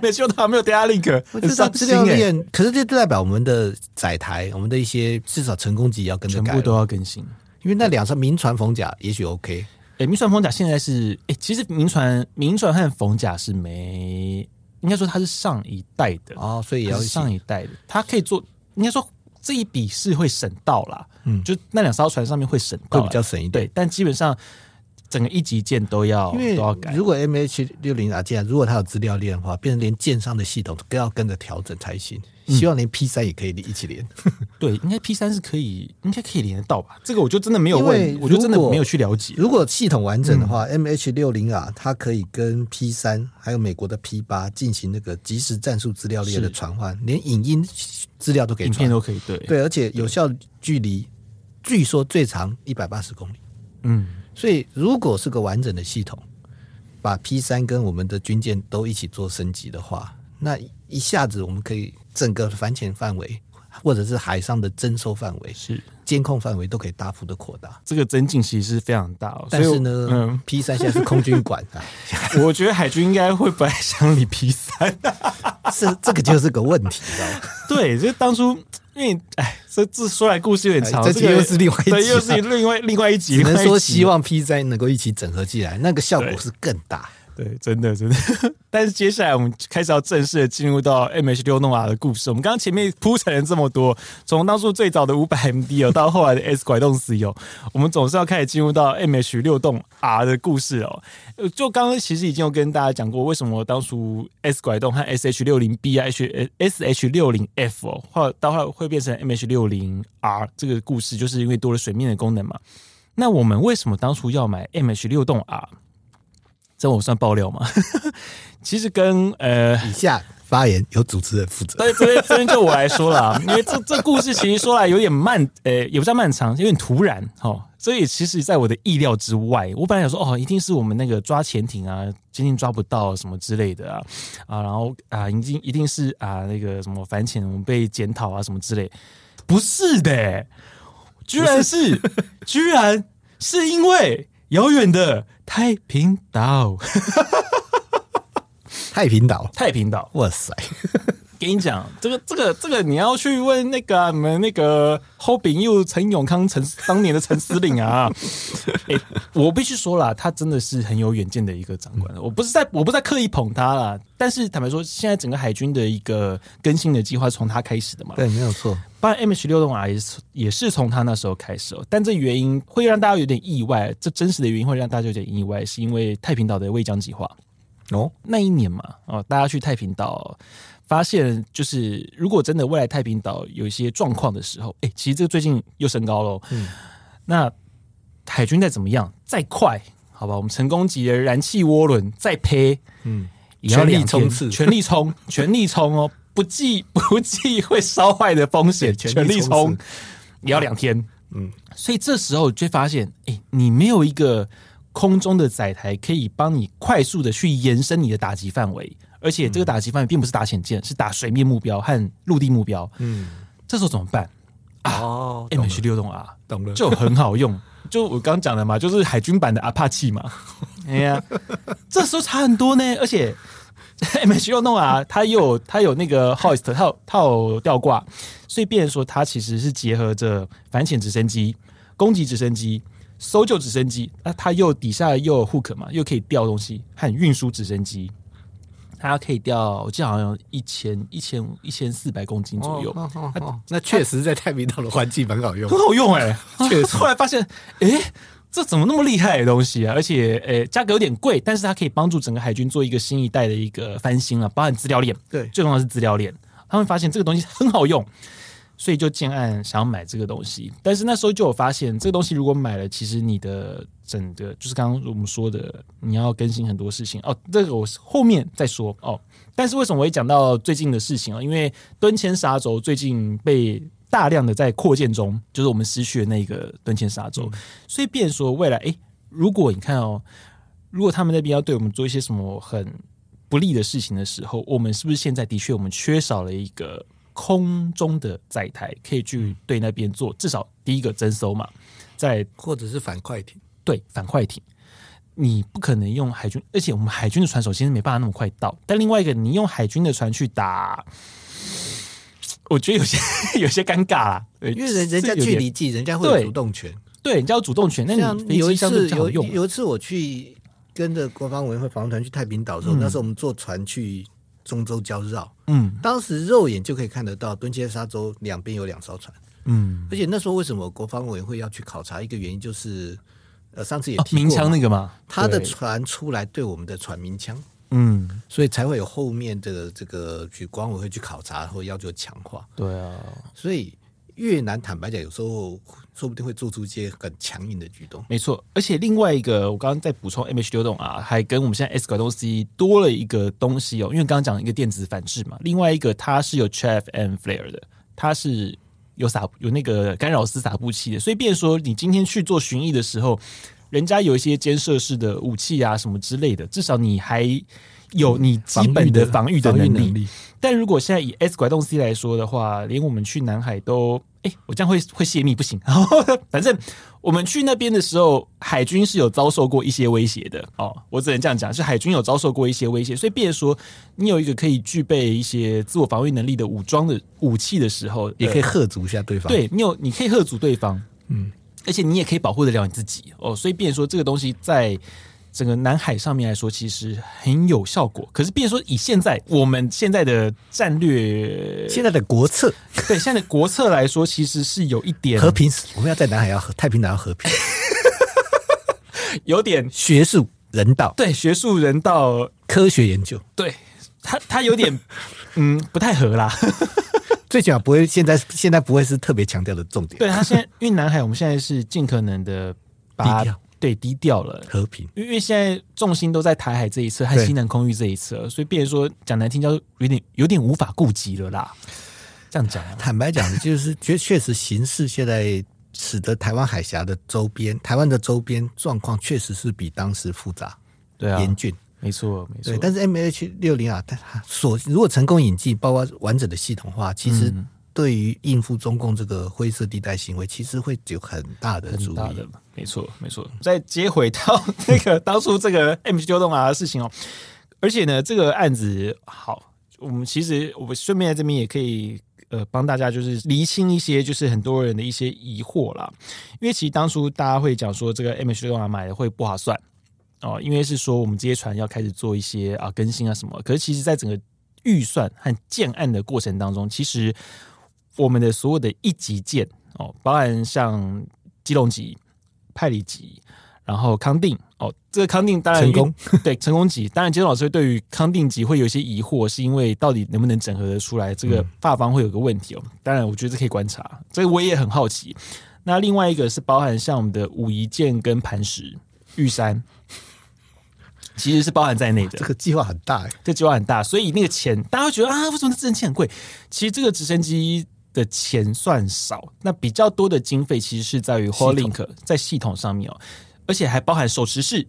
Speaker 1: MH 六洞还没有 data link，
Speaker 2: 我知道资料链，可是这就代表我们的载台，我们的一些至少成功级要跟着改，
Speaker 1: 全部都要更新。
Speaker 2: 因为那两艘名船逢甲也许 OK，
Speaker 1: 哎，名船逢甲现在是，哎，其实名船名船和逢甲是没，应该说它是上一代的
Speaker 2: 哦，所以也要
Speaker 1: 上一代的，它可以做，应该说这一笔是会省到啦，嗯，就那两艘船上面会省到，
Speaker 2: 会比较省一点，
Speaker 1: 对，但基本上。整个一级舰都要都要改。
Speaker 2: 如果 M H 六零啊，既然如果它有资料链的话，变成连舰上的系统都要跟着调整才行。希望连 P 三也可以一起连。
Speaker 1: 对，应该 P 三是可以，应该可以连得到吧？这个我就真的没有问，我就真的没有去了解。
Speaker 2: 如果系统完整的话，MH 六零 R 它可以跟 P 三还有美国的 P 八进行那个即时战术资料链的传唤，连影音资料都可以，影
Speaker 1: 片都可以。对
Speaker 2: 对，而且有效距离据说最长一百八十公里。嗯，所以如果是个完整的系统，把 P 三跟我们的军舰都一起做升级的话，那一下子我们可以。整个反潜范围，或者是海上的征收范围，
Speaker 1: 是
Speaker 2: 监控范围，都可以大幅的扩大。
Speaker 1: 这个增进其实是非常大哦。
Speaker 2: 但是呢，嗯，P 三现在是空军管啊，
Speaker 1: 我觉得海军应该会不太想理 P 三，
Speaker 2: 是这个就是个问题，知道吗？
Speaker 1: 对，就当初因为哎，这这说来故事有点长，
Speaker 2: 这集又是另外一集，
Speaker 1: 又是另外另外一集，
Speaker 2: 只能说希望 P 三能够一起整合起来，那个效果是更大。
Speaker 1: 对，真的真的。但是接下来我们开始要正式的进入到 MH 六弄 R 的故事。我们刚刚前面铺陈了这么多，从当初最早的五百 MD 哦，到后来的 S 拐动 C 哦，我们总是要开始进入到 MH 六洞 R 的故事哦。就刚刚其实已经有跟大家讲过，为什么当初 S 拐动和 SH 六零 B 啊，H SH 六零 F 哦，或到后来会变成 MH 六零 R 这个故事，就是因为多了水面的功能嘛。那我们为什么当初要买 MH 六洞 R？这我算爆料吗？其实跟呃，
Speaker 2: 以下发言由主持人负责。
Speaker 1: 对，这边这边就我来说了，因为这这故事其实说来有点漫，呃，也不叫漫长，有点突然哦。所以其实，在我的意料之外。我本来想说，哦，一定是我们那个抓潜艇啊，今天抓不到什么之类的啊啊，然后啊，一定一定是啊那个什么反潜我们被检讨啊什么之类，不是的，居然是，是居然是因为。遥远的太平岛，
Speaker 2: 太平岛，
Speaker 1: 太平岛，
Speaker 2: 哇塞！
Speaker 1: 跟你讲，这个、这个、这个，你要去问那个、啊、你们那个后炳佑陈永康陈当年的陈司令啊！欸、我必须说了，他真的是很有远见的一个长官。我不是在，我不是在刻意捧他啦，但是坦白说，现在整个海军的一个更新的计划从他开始的嘛？
Speaker 2: 对，没有错。
Speaker 1: 当然，MH 六洞 R 也是也是从他那时候开始哦。但这原因会让大家有点意外，这真实的原因会让大家有点意外，是因为太平岛的未江计划哦。那一年嘛，哦，大家去太平岛。发现就是，如果真的未来太平岛有一些状况的时候，哎、欸，其实这个最近又升高了。嗯，那海军再怎么样，再快，好吧，我们成功级的燃气涡轮再呸，嗯，也要全力冲刺，全力冲，全力冲哦，不计 不计会烧坏的风险，全力冲也要两天。嗯，所以这时候就会发现，哎、欸，你没有一个空中的载台可以帮你快速的去延伸你的打击范围。而且这个打击范围并不是打潜舰，是打水面目标和陆地目标。嗯，这时候怎么办？哦，MH 六栋 R，懂了，就很好用。就我刚讲的嘛，就是海军版的阿帕奇嘛。哎呀，这时候差很多呢。而且 MH 六洞 R 它有它有那个 hoist，它有它有吊挂，所以变成说它其实是结合着反潜直升机、攻击直升机、搜救直升机。那它又底下又有 hook 嘛，又可以吊东西和运输直升机。它可以吊，我记得好像一千一千一千四百公斤左右。哦哦
Speaker 2: 哦、那确实在太平岛的环境蛮好用，
Speaker 1: 很好用哎、欸。确实，后来发现，哎、欸，这怎么那么厉害的东西啊？而且，诶、欸，价格有点贵，但是它可以帮助整个海军做一个新一代的一个翻新啊，包含资料链。对，最重要的是资料链。他们发现这个东西很好用。所以就建案想要买这个东西，但是那时候就有发现，这个东西如果买了，其实你的整个就是刚刚我们说的，你要更新很多事情哦。这个我后面再说哦。但是为什么我会讲到最近的事情啊？因为敦谦沙洲最近被大量的在扩建中，就是我们失去了那个敦谦沙洲，嗯、所以变说未来，诶，如果你看哦，如果他们那边要对我们做一些什么很不利的事情的时候，我们是不是现在的确我们缺少了一个？空中的载台可以去对那边做，至少第一个征收嘛，在
Speaker 2: 或者是反快艇，
Speaker 1: 对反快艇，你不可能用海军，而且我们海军的船首先是没办法那么快到。但另外一个，你用海军的船去打，我觉得有些 有些尴尬啦，
Speaker 2: 因为人人家距离近，人家会有主动
Speaker 1: 权，对，人家有主动权。那你
Speaker 2: 有一次有有一次我去跟着国防委员会防团去太平岛的时候，嗯、那时候我们坐船去。中州礁绕，嗯，当时肉眼就可以看得到敦切沙洲两边有两艘船，嗯，而且那时候为什么国防委员会要去考察？一个原因就是，呃，上次也提过鸣枪、
Speaker 1: 哦、那个嘛，
Speaker 2: 他的船出来对我们的船鸣枪，嗯，所以才会有后面的这个去管委会去考察或要求强化。
Speaker 1: 对啊，
Speaker 2: 所以越南坦白讲，有时候说不定会做出一些很强硬的举动。
Speaker 1: 没错，而且另外一个，我刚刚在补充 M H 流动啊，还跟我们现在 S 拐动 C 多了一个东西哦，因为刚刚讲一个电子反制嘛，另外一个它是有 chaff and flare 的，它是有撒有那个干扰丝撒布器的，所以变说你今天去做巡弋的时候。人家有一些监射式的武器啊，什么之类的，至少你还有你基本的防御的能力。能力，但如果现在以 S 拐动 C 来说的话，连我们去南海都，哎、欸，我这样会会泄密不行。反正我们去那边的时候，海军是有遭受过一些威胁的哦。我只能这样讲，是海军有遭受过一些威胁，所以变成说你有一个可以具备一些自我防御能力的武装的武器的时候，
Speaker 2: 也可以吓阻一下对方。
Speaker 1: 对你有，你可以吓阻对方。嗯。而且你也可以保护得了你自己哦，所以变说这个东西在整个南海上面来说，其实很有效果。可是变说以现在我们现在的战略，
Speaker 2: 现在的国策，
Speaker 1: 对现在的国策来说，其实是有一点
Speaker 2: 和平。我们要在南海要和太平洋要和平，
Speaker 1: 有点
Speaker 2: 学术人道，
Speaker 1: 对学术人道
Speaker 2: 科学研究，
Speaker 1: 对他他有点嗯不太合啦。
Speaker 2: 最起码不会，现在现在不会是特别强调的重点。
Speaker 1: 对他现在，因为南海我们现在是尽可能的把
Speaker 2: 低调，
Speaker 1: 对低调了
Speaker 2: 和平。
Speaker 1: 因为现在重心都在台海这一次和西南空域这一侧，所以变成说讲难听叫有点有点无法顾及了啦。这样讲，
Speaker 2: 坦白讲，就是确确实形势现在使得台湾海峡的周边，台湾的周边状况确实是比当时复杂，
Speaker 1: 对啊，
Speaker 2: 严峻。
Speaker 1: 没错，没错。
Speaker 2: 对，但是 M H 六零啊，它所如果成功引进，包括完整的系统化，其实对于应付中共这个灰色地带行为，其实会有很大的助力。
Speaker 1: 没错，没错。再接回到那个当初这个 M H 六动啊的事情哦，而且呢，这个案子好，我们其实我们顺便在这边也可以呃帮大家就是厘清一些就是很多人的一些疑惑啦，因为其实当初大家会讲说这个 M H 六动啊买的会不划算。哦，因为是说我们这些船要开始做一些啊更新啊什么，可是其实，在整个预算和建案的过程当中，其实我们的所有的一级舰哦，包含像基隆级、派里级，然后康定哦，这个康定当然
Speaker 2: 成功
Speaker 1: 对成功级，当然杰老师对于康定级会有一些疑惑，是因为到底能不能整合的出来，这个发方会有个问题哦。当然，我觉得这可以观察，这个我也很好奇。那另外一个是包含像我们的武夷舰跟磐石、玉山。其实是包含在内的，
Speaker 2: 这个计划很大哎，
Speaker 1: 这计划很大，所以那个钱大家会觉得啊，为什么这直升机很贵？其实这个直升机的钱算少，那比较多的经费其实是在于 HOLINK 在系统上面哦，而且还包含手持式，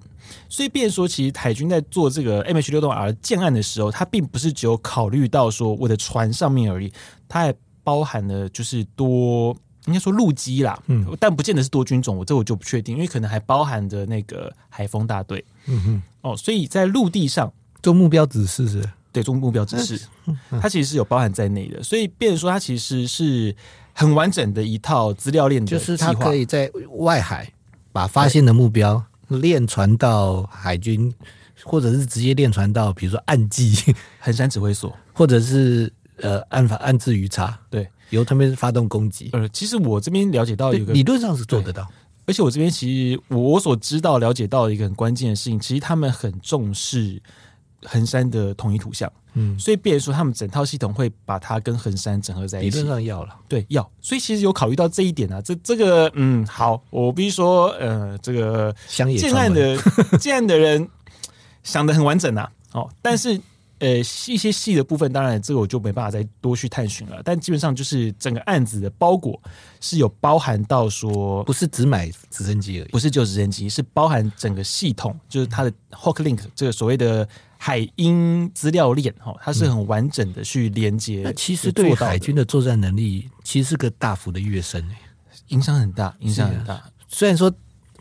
Speaker 1: 所以变说其实海军在做这个 MH 六栋 R 建案的时候，它并不是只有考虑到说我的船上面而已，它还包含了就是多。应该说陆基啦，嗯，但不见得是多军种，我这我就不确定，因为可能还包含着那个海风大队，嗯哼，哦，所以在陆地上
Speaker 2: 做目标指示是，
Speaker 1: 对，做目标指示，它其实是有包含在内的，所以变成说它其实是很完整的一套资料链，
Speaker 2: 就是它可以在外海把发现的目标链传到海军，或者是直接链传到比如说岸基
Speaker 1: 横山指挥所，
Speaker 2: 或者是呃岸法岸置鱼叉，
Speaker 1: 对。
Speaker 2: 由他们发动攻击。
Speaker 1: 呃，其实我这边了解到一个
Speaker 2: 理论上是做得到，
Speaker 1: 而且我这边其实我所知道了解到一个很关键的事情，其实他们很重视横山的统一图像，嗯，所以变成说他们整套系统会把它跟横山整合在一起。
Speaker 2: 理论上要了，
Speaker 1: 对，要。所以其实有考虑到这一点啊，这这个嗯，好，我必须说，呃，这个建案的 建案的人想的很完整呐，哦，但是。呃，一些细的部分，当然这个我就没办法再多去探寻了。但基本上就是整个案子的包裹是有包含到说，
Speaker 2: 不是只买直升机而已，
Speaker 1: 不是就直升机，是包含整个系统，就是它的 HOKLINK 这个所谓的海鹰资料链哈，它是很完整的去连接。那
Speaker 2: 其实对海军的作战能力，其实是个大幅的跃升，
Speaker 1: 影响很大，影响很大。
Speaker 2: 虽然说。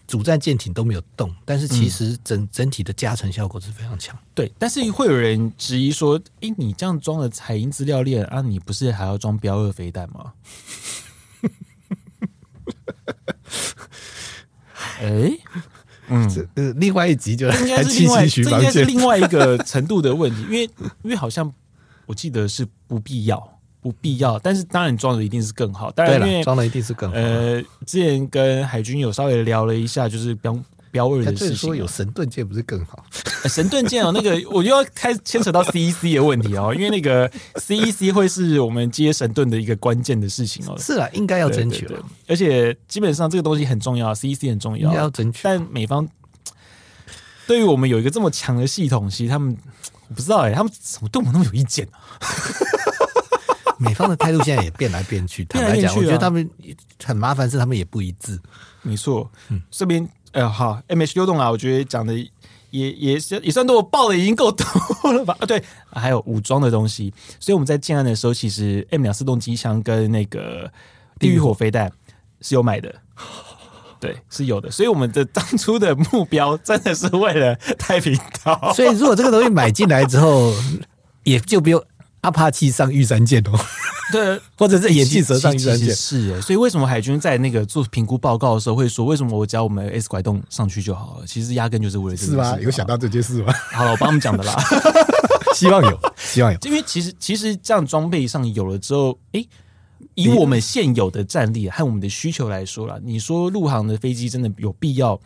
Speaker 2: 主战舰艇都没有动，但是其实整、嗯、整体的加成效果是非常强。
Speaker 1: 对，但是会有人质疑说：“诶，你这样装了海鹰资料链啊，你不是还要装标二飞弹吗？” 哎，嗯，
Speaker 2: 这呃，另外一集就
Speaker 1: 应该是另外，这应该是另外一个程度的问题，因为因为好像我记得是不必要。不必要，但是当然装的一定是更好。当然，因为
Speaker 2: 装的一定是更好。
Speaker 1: 呃，之前跟海军有稍微聊了一下，就是标标二的事情。
Speaker 2: 说有神盾舰不是更好？
Speaker 1: 神盾舰哦，那个 我又要开始牵扯到 CEC 的问题哦，因为那个 CEC 会是我们接神盾的一个关键的事情哦。
Speaker 2: 是啊，应该要争取了，
Speaker 1: 而且基本上这个东西很重要，CEC 很重要，
Speaker 2: 要争取。
Speaker 1: 但美方 对于我们有一个这么强的系统，其实他们我不知道哎，他们怎么对我们那么有意见啊？
Speaker 2: 美方的态度现在也变来变去，坦白讲，我觉得他们很麻烦，是他们也不一致。
Speaker 1: 没错，嗯，这边呃，好，M H 六栋啊，我觉得讲的也也是也算多，我报的已经够多了吧？啊，对，还有武装的东西，所以我们在建案的时候，其实 M 两四动机枪跟那个地狱火飞弹是有买的，对，是有的。所以我们的当初的目标真的是为了太平岛。
Speaker 2: 所以如果这个东西买进来之后，也就不用。阿帕奇上玉山舰哦，
Speaker 1: 对，
Speaker 2: 或者是眼镜蛇上玉山舰
Speaker 1: 是哎，所以为什么海军在那个做评估报告的时候会说，为什么我只要我们 S 拐洞上去就好了？其实压根就是为了这个。
Speaker 2: 是吗？有想到这件事吗？
Speaker 1: 好了，我帮他们讲的啦，
Speaker 2: 希望有，希望有。
Speaker 1: 因为其实其实这样装备上有了之后，哎、欸，以我们现有的战力和我们的需求来说啦，你说陆航的飞机真的有必要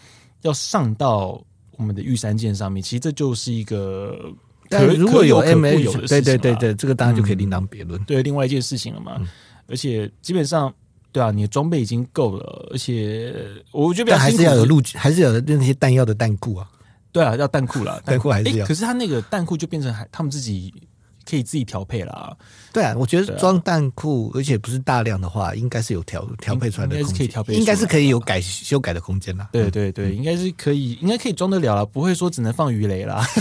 Speaker 1: 要上到我们的玉山舰上面？其实这就是一个。
Speaker 2: 但如果有 M H，
Speaker 1: 有的
Speaker 2: 对对对对，这个当然就可以另当别论。
Speaker 1: 对，另外一件事情了嘛。而且基本上，对啊，你的装备已经够了，而且我觉得
Speaker 2: 还是要有陆军，还是有那些弹药的弹库啊。
Speaker 1: 对啊，要弹库了，
Speaker 2: 弹库还是要。
Speaker 1: 可是他那个弹库就变成还他们自己可以自己调配了。
Speaker 2: 对啊，我觉得装弹库，而且不是大量的话，应该是有调调配出来的空间，可以调配，应该是可以有改修改的空间啦。
Speaker 1: 对对对，应该是可以，应该可以装得了了，不会说只能放鱼雷啦。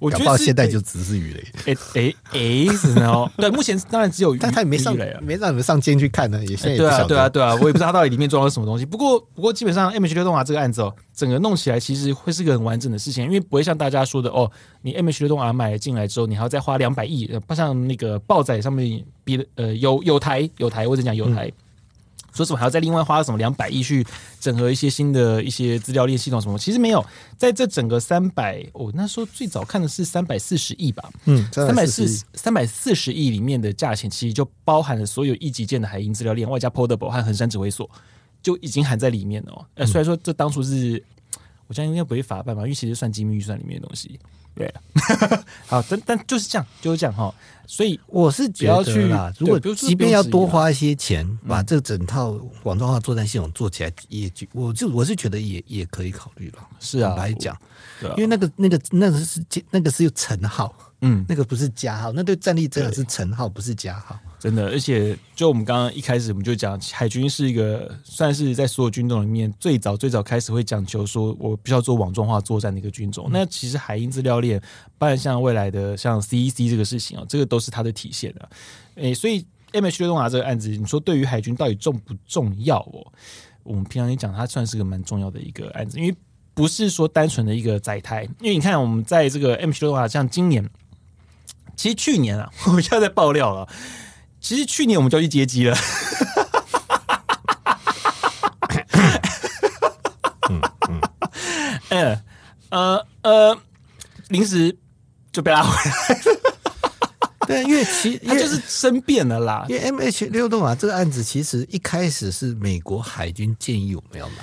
Speaker 2: 我觉得现在就只是鱼雷，
Speaker 1: 哎哎哎，是哦。对，目前当然只有鱼，
Speaker 2: 但他也没上雷啊，没让你们上舰去看呢。也现在也不晓得。
Speaker 1: 对啊，对啊，对啊，我也不知道他到底里面装了什么东西。不过，不过基本上 MH 六动画这个案子哦，整个弄起来其实会是个很完整的事情，因为不会像大家说的哦，你 MH 六动画买了进来之后，你还要再花两百亿，不像那个报载上面比呃有有台有台或者讲有台。说什么还要再另外花什么两百亿去整合一些新的一些资料链系统什么？其实没有，在这整个三百，我那时候最早看的是三百四十亿吧，嗯，三百四三百四十亿里面的价钱，其实就包含了所有一级舰的海鹰资料链，外加 Portable 和横山指挥所，就已经含在里面了。呃、嗯，虽然说这当初是，我相信应该不会法办吧，因为其实算机密预算里面的东西。对，好，但但就是这样，就是这样哈。所以我是觉得啦，如果
Speaker 2: 即便要多花一些钱，把这整套网状化作战系统做起来，也就我就我是觉得也也可以考虑了。
Speaker 1: 是啊，
Speaker 2: 来讲，因为那个那个那个是那个是有成号，嗯，那个不是加号，那对战力真的是乘号，不是加号。
Speaker 1: 真的，而且就我们刚刚一开始我们就讲，海军是一个算是在所有军种里面最早最早开始会讲求说，我必须要做网状化作战的一个军种。嗯、那其实海鹰资料链，包含像未来的像 CEC 这个事情啊，这个都是它的体现的。诶，所以 MH 六动啊这个案子，你说对于海军到底重不重要哦？我们平常也讲，它算是个蛮重要的一个案子，因为不是说单纯的一个载台。因为你看，我们在这个 MH 六动啊，像今年，其实去年啊，我现在在爆料了。其实去年我们就去接机了，嗯嗯，嗯呃呃，临时就被拉回来了。
Speaker 2: 对，因为其
Speaker 1: 他就是生变了啦。
Speaker 2: 因为 MH 六动啊，这个案子其实一开始是美国海军建议我们要买。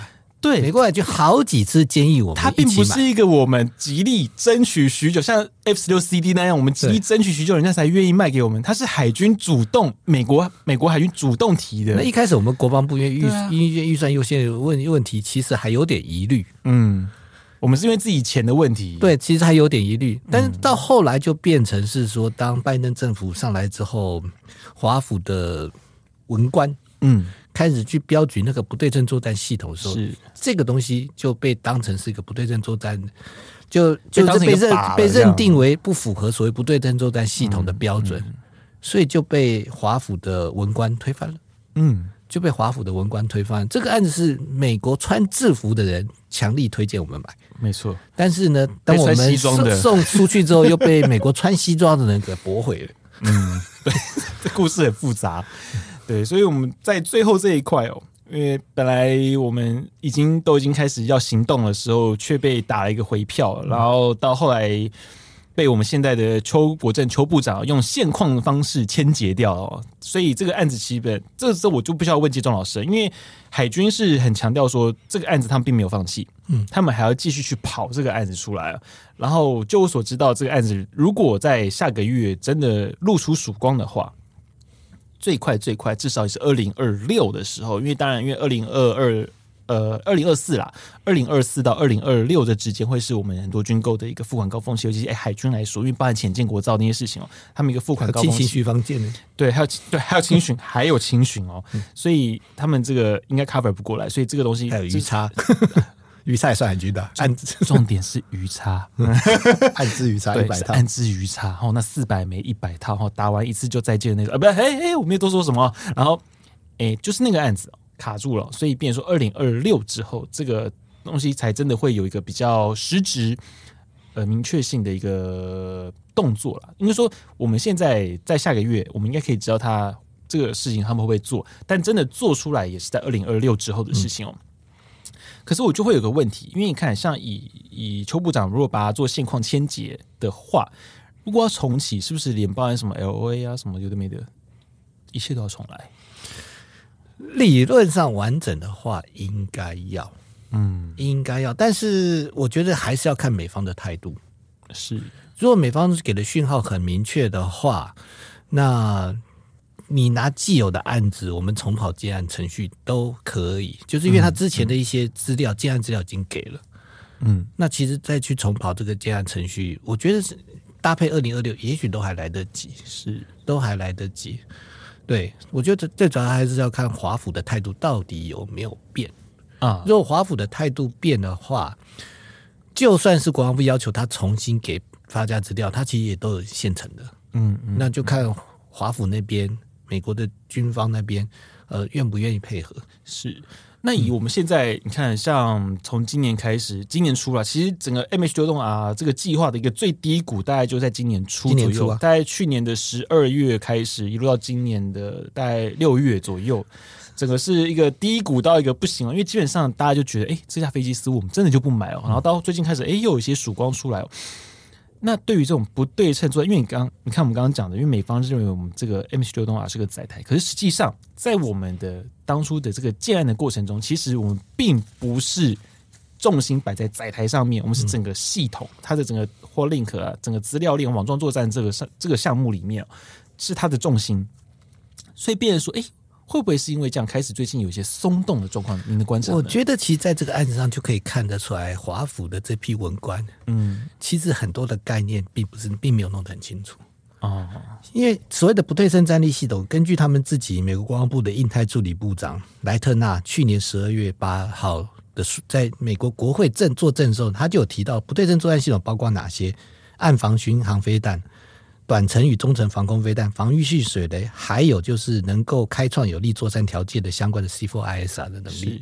Speaker 1: 对，
Speaker 2: 美国海军好几次建议我们，
Speaker 1: 它并不是一个我们极力争取许久，像 F 十六 CD 那样，我们极力争取许久，人家才愿意卖给我们。它是海军主动，美国美国海军主动提的。
Speaker 2: 那一开始我们国防部因为预因为预算优先问问题，其实还有点疑虑。
Speaker 1: 嗯，我们是因为自己钱的问题。
Speaker 2: 对，其实还有点疑虑，但是到后来就变成是说，当拜登政府上来之后，华府的文官，嗯。开始去标举那个不对称作战系统的时候，这个东西就被当成是一个不对称作战，就就是被认被认定为不符合所谓不对称作战系统的标准，嗯嗯、所以就被华府的文官推翻了。嗯，就被华府的文官推翻。这个案子是美国穿制服的人强力推荐我们买，
Speaker 1: 没错。
Speaker 2: 但是呢，当我们送送出去之后，又被美国穿西装的人给驳回了。
Speaker 1: 嗯，对，这故事很复杂。对，所以我们在最后这一块哦，因为本来我们已经都已经开始要行动的时候，却被打了一个回票，然后到后来被我们现在的邱国正邱部长用现况的方式牵结掉哦，所以这个案子基本这时候我就不需要问季中老师，因为海军是很强调说这个案子他们并没有放弃，嗯，他们还要继续去跑这个案子出来。然后就我所知道，这个案子如果在下个月真的露出曙光的话，最快最快至少也是二零二六的时候，因为当然因为二零二二。呃，二零二四啦，二零二四到二零二六的之间会是我们很多军购的一个付款高峰期，尤其是哎海军来说，因为包含潜舰国造那些事情哦，他们一个付款高峰期，
Speaker 2: 轻巡防舰呢，
Speaker 1: 对，还有对，还有清巡，还有清巡哦，所以他们这个应该 cover 不过来，所以这个东西
Speaker 2: 还有鱼叉，鱼叉也算海军的，暗
Speaker 1: 重点是鱼叉，
Speaker 2: 暗支鱼叉一百套，
Speaker 1: 暗支鱼叉，哦，那四百枚一百套，哦，打完一次就再见那个，啊，不是，哎哎，我没有多说什么，然后哎，就是那个案子。卡住了，所以变成说二零二六之后，这个东西才真的会有一个比较实质、呃明确性的一个动作了。应该说，我们现在在下个月，我们应该可以知道他这个事情他们会不会做，但真的做出来也是在二零二六之后的事情哦。嗯、可是我就会有个问题，因为你看，像以以邱部长如果把它做现况签结的话，如果要重启，是不是连包含什么 LOA 啊什么有的没的，一切都要重来？
Speaker 2: 理论上完整的话，应该要，嗯，应该要，但是我觉得还是要看美方的态度。
Speaker 1: 是，
Speaker 2: 如果美方给的讯号很明确的话，那你拿既有的案子，我们重跑建案程序都可以，就是因为他之前的一些资料，建案资料已经给了，嗯，那其实再去重跑这个建案程序，我觉得是搭配二零二六，也许都还来得及，是，都还来得及。对，我觉得最主要还是要看华府的态度到底有没有变啊。如果华府的态度变的话，就算是国防部要求他重新给发家资料，他其实也都有现成的。嗯，嗯，那就看华府那边，美国的军方那边，呃，愿不愿意配合。
Speaker 1: 是。那以我们现在，你看，像从今年开始，今年初了，其实整个 M H 流动啊，这个计划的一个最低谷，大概就在今年初左右，大概去年的十二月开始，一路到今年的大概六月左右，整个是一个低谷到一个不行了，因为基本上大家就觉得，哎，这架飞机似乎我们真的就不买了，然后到最近开始，哎，又有一些曙光出来哦。那对于这种不对称作战，因为你刚你看我们刚刚讲的，因为美方认为我们这个 MH-60 啊是个载台，可是实际上在我们的当初的这个建案的过程中，其实我们并不是重心摆在载台上面，我们是整个系统，它的整个或 link 啊，整个资料链网状作战这个上这个项目里面是它的重心，所以变成说，哎。会不会是因为这样开始最近有一些松动的状况？您的观察？
Speaker 2: 我觉得其实在这个案子上就可以看得出来，华府的这批文官，嗯，其实很多的概念并不是，并没有弄得很清楚哦。因为所谓的不对称战力系统，根据他们自己美国国防部的印太助理部长莱特纳去年十二月八号的在美国国会正作证的时候，他就有提到不对称作战系统包括哪些：暗防巡航飞弹。短程与中程防空飞弹、防御性水雷，还有就是能够开创有利作战条件的相关的 C4ISR 的能力。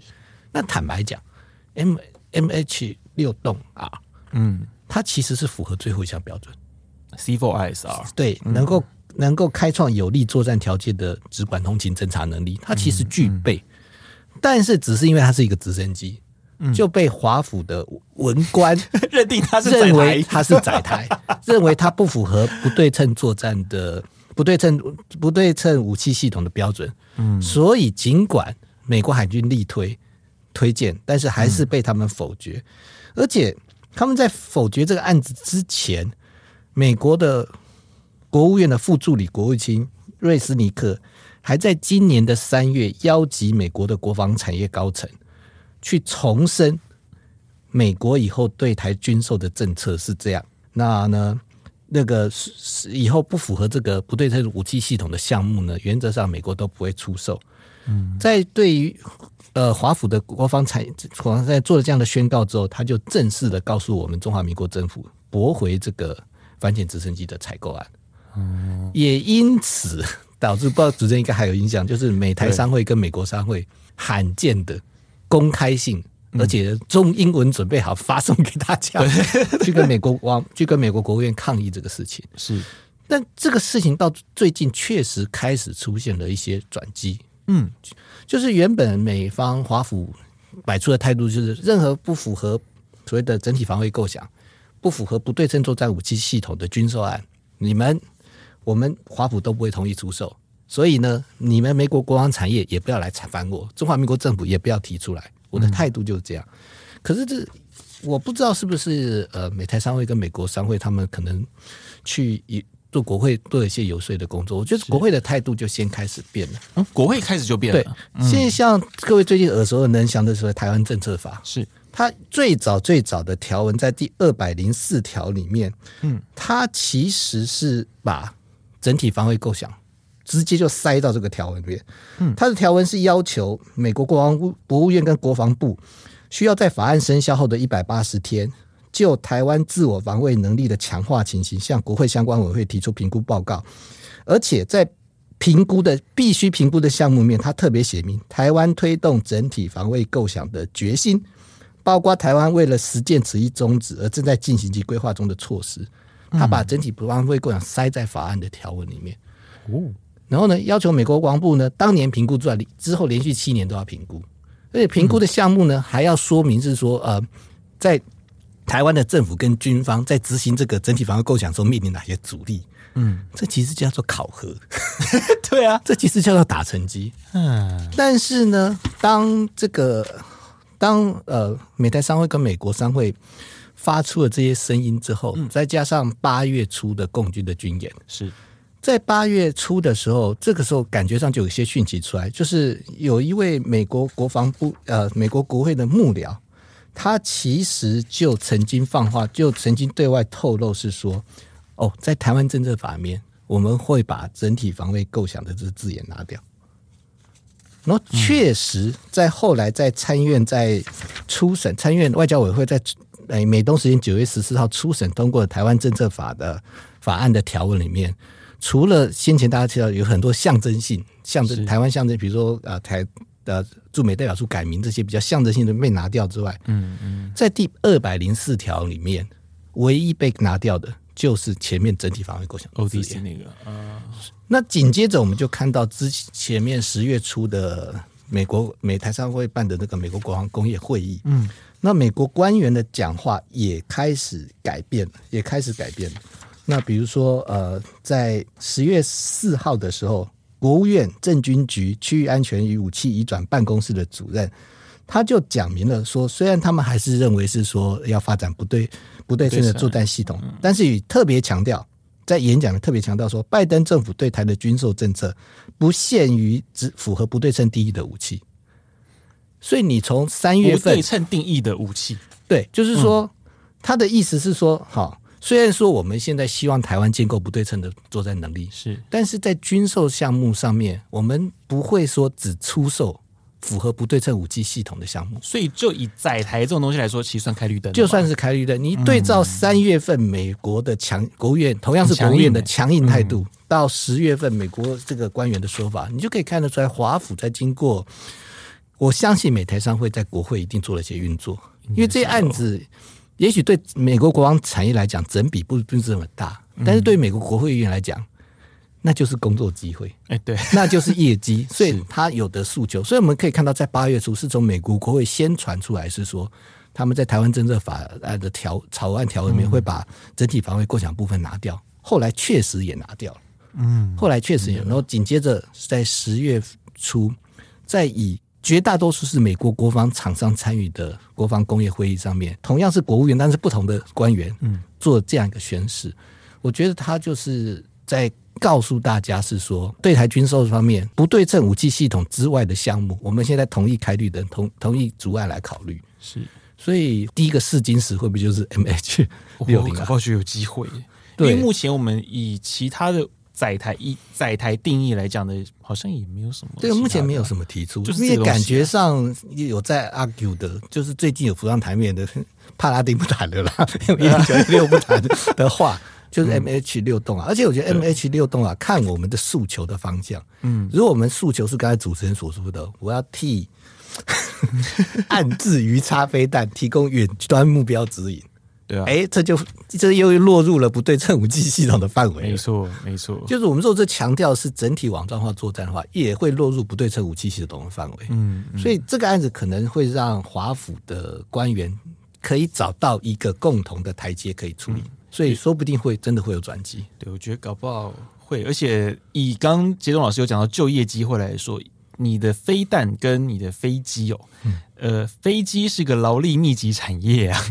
Speaker 2: 那坦白讲，M MH 六栋啊，嗯，它其实是符合最后一项标准
Speaker 1: ，C4ISR。
Speaker 2: 对，能够能够开创有利作战条件的直管通勤侦察能力，它其实具备，嗯嗯、但是只是因为它是一个直升机。就被华府的文官
Speaker 1: 认定他是
Speaker 2: 认为他是载台，认为他不符合不对称作战的不对称不对称武器系统的标准。嗯，所以尽管美国海军力推推荐，但是还是被他们否决。而且他们在否决这个案子之前，美国的国务院的副助理国务卿瑞斯尼克还在今年的三月邀集美国的国防产业高层。去重申美国以后对台军售的政策是这样，那呢，那个是以后不符合这个不对称武器系统的项目呢，原则上美国都不会出售。嗯，在对于呃华府的国防产国防在做了这样的宣告之后，他就正式的告诉我们中华民国政府驳回这个反潜直升机的采购案。嗯，也因此导致不知道主持人应该还有印象，就是美台商会跟美国商会罕见的。公开性，而且中英文准备好发送给大家，嗯、去跟美国往 去跟美国国务院抗议这个事情。
Speaker 1: 是，
Speaker 2: 但这个事情到最近确实开始出现了一些转机。嗯，就是原本美方华府摆出的态度，就是任何不符合所谓的整体防卫构想、不符合不对称作战武器系统的军售案，你们我们华府都不会同意出售。所以呢，你们美国国防产业也不要来采访我，中华民国政府也不要提出来。我的态度就是这样。嗯、可是这我不知道是不是呃，美台商会跟美国商会他们可能去做国会做一些游说的工作。我觉得国会的态度就先开始变了。
Speaker 1: 嗯，国会开始就变了。
Speaker 2: 对，嗯、现在像各位最近耳熟能详的是台湾政策法，
Speaker 1: 是
Speaker 2: 它最早最早的条文在第二百零四条里面，嗯，它其实是把整体防卫构想。直接就塞到这个条文里面。嗯，它的条文是要求美国国防部、国务院跟国防部需要在法案生效后的一百八十天，就台湾自我防卫能力的强化情形，向国会相关委员会提出评估报告。而且在评估的必须评估的项目面，他特别写明台湾推动整体防卫构想的决心，包括台湾为了实践此一宗旨而正在进行及规划中的措施。他把整体防卫构想塞在法案的条文里面。哦。然后呢，要求美国国防部呢，当年评估出来之后，连续七年都要评估，而且评估的项目呢，还要说明是说，呃，在台湾的政府跟军方在执行这个整体防卫构想中面临哪些阻力？嗯，这其实叫做考核。
Speaker 1: 对啊，
Speaker 2: 这其实叫做打成绩。嗯，但是呢，当这个当呃美台商会跟美国商会发出了这些声音之后，再加上八月初的共军的军演
Speaker 1: 是。
Speaker 2: 在八月初的时候，这个时候感觉上就有一些讯息出来，就是有一位美国国防部呃美国国会的幕僚，他其实就曾经放话，就曾经对外透露是说，哦，在台湾政策法里面，我们会把整体防卫构想的这个字眼拿掉。然后确实在后来在参院在初审，参院外交委员会在哎美东时间九月十四号初审通过台湾政策法的法案的条文里面。除了先前大家提到有很多象征性、象征台湾象征，比如说啊台呃驻美代表处改名这些比较象征性的被拿掉之外，嗯嗯，在第二百零四条里面，唯一被拿掉的就是前面整体防卫构想
Speaker 1: ODC 那个啊。
Speaker 2: 那紧接着我们就看到之前面十月初的美国美台商会办的那个美国国防工业会议，嗯，那美国官员的讲话也开始改变了，也开始改变。了。那比如说，呃，在十月四号的时候，国务院政军局区域安全与武器移转办公室的主任，他就讲明了说，虽然他们还是认为是说要发展不对不对称的作战系统，但是也特别强调，在演讲里特别强调说，拜登政府对台的军售政策不限于只符合不对称定义的武器。所以你从三月份不
Speaker 1: 对称定义的武器，
Speaker 2: 对，就是说他的意思是说，好。虽然说我们现在希望台湾建构不对称的作战能力
Speaker 1: 是，
Speaker 2: 但是在军售项目上面，我们不会说只出售符合不对称武器系统的项目。
Speaker 1: 所以，就以载台这种东西来说，其实算开绿灯。
Speaker 2: 就算是开绿灯，你对照三月份美国的强国务院，同样是国务院的强硬态度，到十月份美国这个官员的说法，你就可以看得出来，华府在经过，我相信美台商会在国会一定做了一些运作，因为这些案子。也许对美国国防产业来讲，整比不不是这么大，但是对美国国会议员来讲，那就是工作机会，
Speaker 1: 哎，对，
Speaker 2: 那就是业绩，所以他有的诉求。所以我们可以看到，在八月初是从美国国会先传出来，是说他们在台湾政策法案的条草案条里面会把整体防卫构想部分拿掉，后来确实也拿掉了，嗯，后来确实也，然后紧接着在十月初在以。绝大多数是美国国防厂商参与的国防工业会议上面，同样是国务院，但是不同的官员，嗯，做这样一个宣誓。我觉得他就是在告诉大家，是说对台军售方面不对称武器系统之外的项目，我们现在同意开绿灯，同同意阻碍来考虑。
Speaker 1: 是，
Speaker 2: 所以第一个试金石会不会就是 MH 六零？
Speaker 1: 或许有机会，因为目前我们以其他的。载台一载台定义来讲的，好像也没有什么。
Speaker 2: 对，目前没有什么提出，就是因为感觉上有在 argue 的，就是最近有浮上台面的 帕拉丁不谈的啦，因为九六不谈的话，就是 M H 六栋啊。而且我觉得 M H 六栋啊，看我们的诉求的方向。嗯，如果我们诉求是刚才主持人所说的，我要替 暗自鱼叉飞弹提供远端目标指引。
Speaker 1: 对啊，
Speaker 2: 哎，这就这又落入了不对称武器系统的范围。
Speaker 1: 没错，没错，
Speaker 2: 就是我们说这强调是整体网状化作战的话，也会落入不对称武器系统的范围。嗯，所以这个案子可能会让华府的官员可以找到一个共同的台阶可以处理，嗯、所以说不定会真的会有转机。
Speaker 1: 对，我觉得搞不好会，而且以刚杰东老师有讲到就业机会来说，你的飞弹跟你的飞机哦，嗯、呃，飞机是个劳力密集产业啊，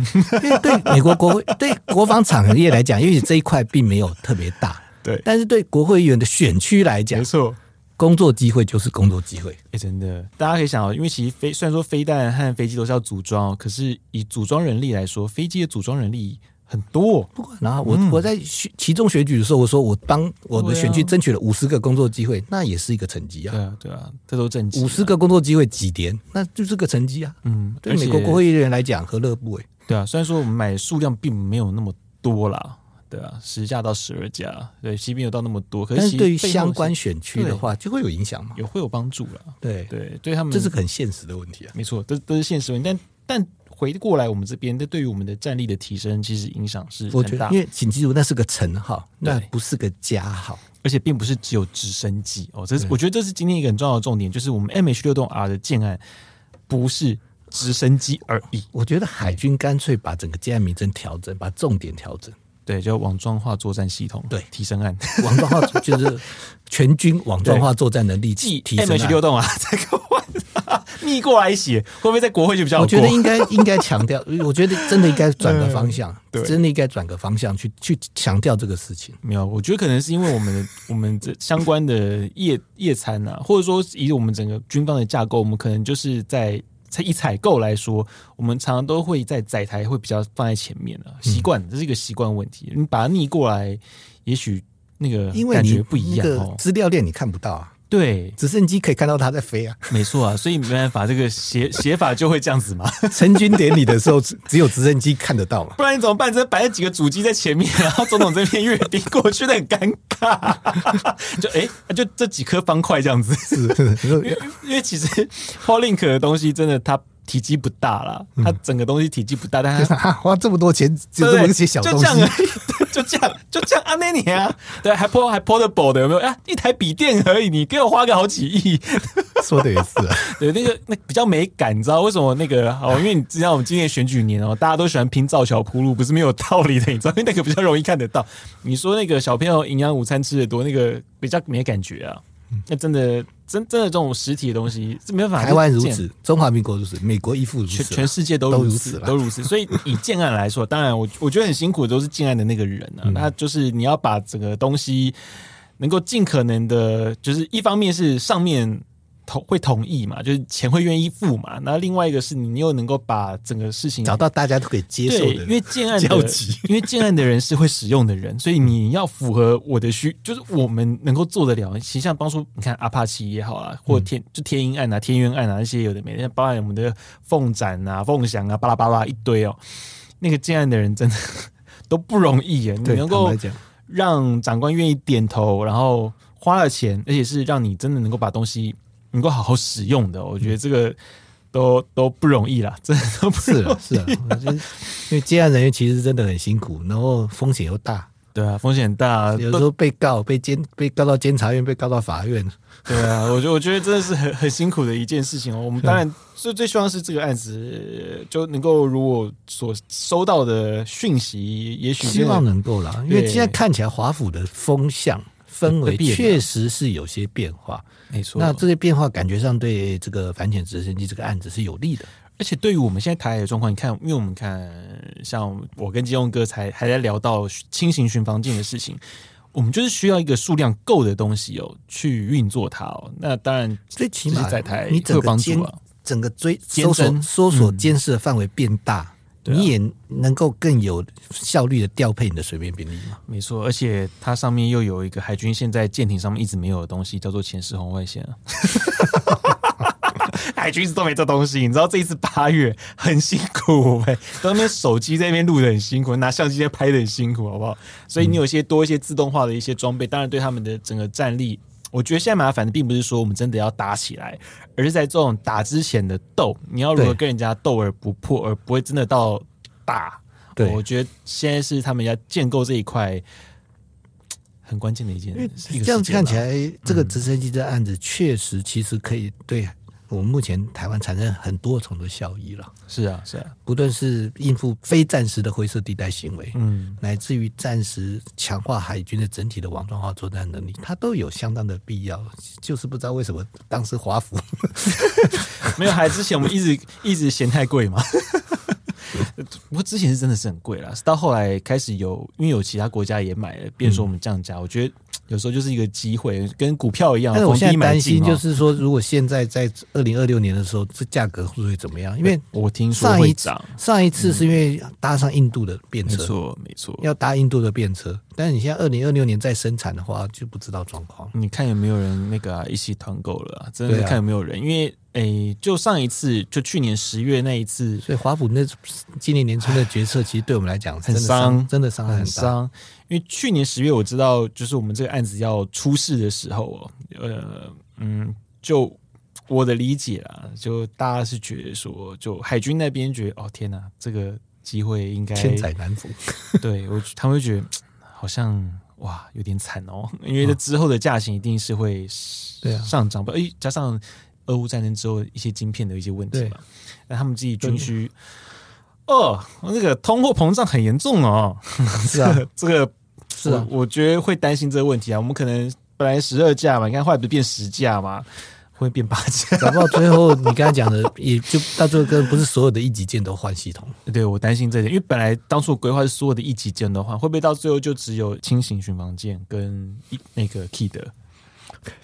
Speaker 2: 因为对美国国会 对国防产业来讲，因为这一块并没有特别大，
Speaker 1: 对，
Speaker 2: 但是对国会议员的选区来讲，
Speaker 1: 没错。
Speaker 2: 工作机会就是工作机会，
Speaker 1: 哎、欸，真的，大家可以想哦，因为其实飞虽然说飞弹和飞机都是要组装，可是以组装人力来说，飞机的组装人力很多。不管，
Speaker 2: 然后我、嗯、我在其中选举的时候，我说我帮我的选区争取了五十个工作机会，啊、那也是一个成绩啊。
Speaker 1: 对啊，对啊，这都正绩。
Speaker 2: 五十个工作机会几年，那就是个成绩啊。嗯，对美国国会议员来讲，何乐不为？
Speaker 1: 对啊，虽然说我们买数量并没有那么多啦。对啊，十架到十二架，对，其实没有到那么多。可是，
Speaker 2: 对于相关选区的话，就会有影响嘛？
Speaker 1: 有会有帮助了。
Speaker 2: 对
Speaker 1: 对，对他们
Speaker 2: 这是很现实的问题啊。
Speaker 1: 没错，这都是现实问题。但但回过来，我们这边，这对于我们的战力的提升，其实影响是很大。
Speaker 2: 因为请记住，那是个乘号，那不是个加号，
Speaker 1: 而且并不是只有直升机哦。这是我觉得这是今天一个很重要的重点，就是我们 MH 六栋 R 的建案不是直升机而已。
Speaker 2: 我觉得海军干脆把整个建案名称调整，把重点调整。
Speaker 1: 对，叫网状化作战系统，
Speaker 2: 对，
Speaker 1: 提升案，
Speaker 2: 网状化就是全军网状化作战能力提提升。
Speaker 1: MH 六栋啊，这个换 逆过来写，会不会在国会就比较？
Speaker 2: 我觉得应该应该强调，我觉得真的应该转个方向，对，真的应该转个方向去去强调这个事情。
Speaker 1: 没有，我觉得可能是因为我们我们这相关的业业餐啊，或者说以我们整个军方的架构，我们可能就是在。以采购来说，我们常常都会在载台会比较放在前面啊，习惯，这是一个习惯问题。你把它逆过来，也许那个感觉不一样哦。
Speaker 2: 资料链你看不到啊。
Speaker 1: 对，
Speaker 2: 直升机可以看到它在飞啊，
Speaker 1: 没错啊，所以没办法，这个写 写法就会这样子嘛。
Speaker 2: 成军典礼的时候，只有直升机看得到嘛，
Speaker 1: 不然你怎么办？这摆了几个主机在前面，然后总统这边阅兵过去那很尴尬。就哎、欸，就这几颗方块这样子，是因为因为其实 Polink 的东西真的它。体积不大啦，它整个东西体积不大，但它
Speaker 2: 花这么多钱，只这么一些小东西，
Speaker 1: 就这样 就这样，就这样啊？那你啊，对，还 po 还 portable 的有没有？啊，一台笔电而已，你给我花个好几亿，
Speaker 2: 说的也是啊。
Speaker 1: 对，那个那比较没感，你知道为什么那个？哦，因为你知道我们今年选举年哦，大家都喜欢拼造桥铺路，不是没有道理的，你知道？因为那个比较容易看得到。你说那个小朋友营养午餐吃的多，那个比较没感觉啊。那真的，真真的这种实体的东西是没办法。
Speaker 2: 台湾如此，中华民国如此，美国亦复如此，
Speaker 1: 全全世界都如此，都如此。所以以建案来说，当然我我觉得很辛苦的都是建案的那个人啊。那就是你要把整个东西能够尽可能的，就是一方面是上面。同会同意嘛？就是钱会愿意付嘛？那另外一个是你又能够把整个事情
Speaker 2: 找到大家都可以接受的，
Speaker 1: 因为建案的，因为建案的人是会使用的人，所以你要符合我的需，就是我们能够做得了。其实像当初你看阿帕奇也好啊，或天就天鹰案啊、天渊案啊那些有的没的，包含我们的凤展啊、凤翔啊、巴拉巴拉一堆哦，那个建案的人真的都不容易耶。你能够让长官愿意点头，然后花了钱，而且是让你真的能够把东西。能够好好使用的，我觉得这个都都不容易啦，真的都不是啊，是啊，
Speaker 2: 因为接案人员其实真的很辛苦，然后风险又大，
Speaker 1: 对啊，风险很大，
Speaker 2: 有时候被告被监被告到监察院，被告到法院，
Speaker 1: 对啊，我觉得我觉得真的是很很辛苦的一件事情哦。我们当然最最希望是这个案子就能够如我所收到的讯息，也许
Speaker 2: 希望能够啦，因为现在看起来华府的风向。氛围确实是有些变化，
Speaker 1: 没错。
Speaker 2: 那这些变化感觉上对这个反潜直升机这个案子是有利的，
Speaker 1: 而且对于我们现在台海的状况，你看，因为我们看，像我跟金庸哥才还在聊到轻型巡防舰的事情，我们就是需要一个数量够的东西哦，去运作它哦。那当然，
Speaker 2: 最起码
Speaker 1: 在台你整个监
Speaker 2: 整个追搜索搜索监视的范围变大。嗯你也能够更有效率的调配你的水面兵力吗？
Speaker 1: 没错，而且它上面又有一个海军现在舰艇上面一直没有的东西，叫做前视红外线啊。海军一直都没这东西，你知道这一次八月很辛苦呗，都那边手机在那边录的很辛苦，拿相机在拍的很辛苦，好不好？所以你有些多一些自动化的一些装备，当然对他们的整个战力。我觉得现在麻烦的并不是说我们真的要打起来，而是在这种打之前的斗，你要如何跟人家斗而不破，而不会真的到打。对，我觉得现在是他们要建构这一块很关键的一件事。
Speaker 2: 这样看起来，这个直升机的案子确实其实可以对我们目前台湾产生很多重的效益了。
Speaker 1: 是啊，是啊，
Speaker 2: 不论是应付非暂时的灰色地带行为，
Speaker 1: 嗯，
Speaker 2: 乃至于暂时强化海军的整体的网状化作战能力，它都有相当的必要。就是不知道为什么当时华府
Speaker 1: 没有，还之前我们一直一直嫌太贵嘛。不过之前是真的是很贵了，到后来开始有，因为有其他国家也买了，变成说我们降价，嗯、我觉得。有时候就是一个机会，跟股票一样。
Speaker 2: 但是我现在担心，就是说，如果现在在二零二六年的时候，这价格会不会怎么样？因为
Speaker 1: 我听说会涨。
Speaker 2: 上一次是因为搭上印度的便车，
Speaker 1: 没错没错，
Speaker 2: 要搭印度的便车。但是你现在二零二六年再生产的话，就不知道状况。
Speaker 1: 你看有没有人那个、啊、一起团购了、啊？真的看有没有人？啊、因为诶、欸，就上一次，就去年十月那一次，
Speaker 2: 所以华府那今年年初的决策，其实对我们来讲
Speaker 1: 很伤，
Speaker 2: 真的伤害很大。
Speaker 1: 因为去年十月我知道，就是我们这个案子要出事的时候哦，呃，嗯，就我的理解啊，就大家是觉得说，就海军那边觉得，哦天哪，这个机会应该
Speaker 2: 千载难逢。
Speaker 1: 对我，他们会觉得好像哇，有点惨哦，因为这之后的价钱一定是会上涨吧？哎、啊，加上俄乌战争之后一些晶片的一些问题嘛，那他们自己军需，哦，那个通货膨胀很严重哦，
Speaker 2: 是啊，
Speaker 1: 这个。是啊，我觉得会担心这个问题啊。我们可能本来十二架嘛，你看后来不是变十架嘛，会变八架。
Speaker 2: 搞不好最后你刚才讲的，也就到最后跟不是所有的一级舰都换系统。
Speaker 1: 对，我担心这点，因为本来当初规划是所有的一级舰都换，会不会到最后就只有轻型巡防舰跟一那个 Key 的？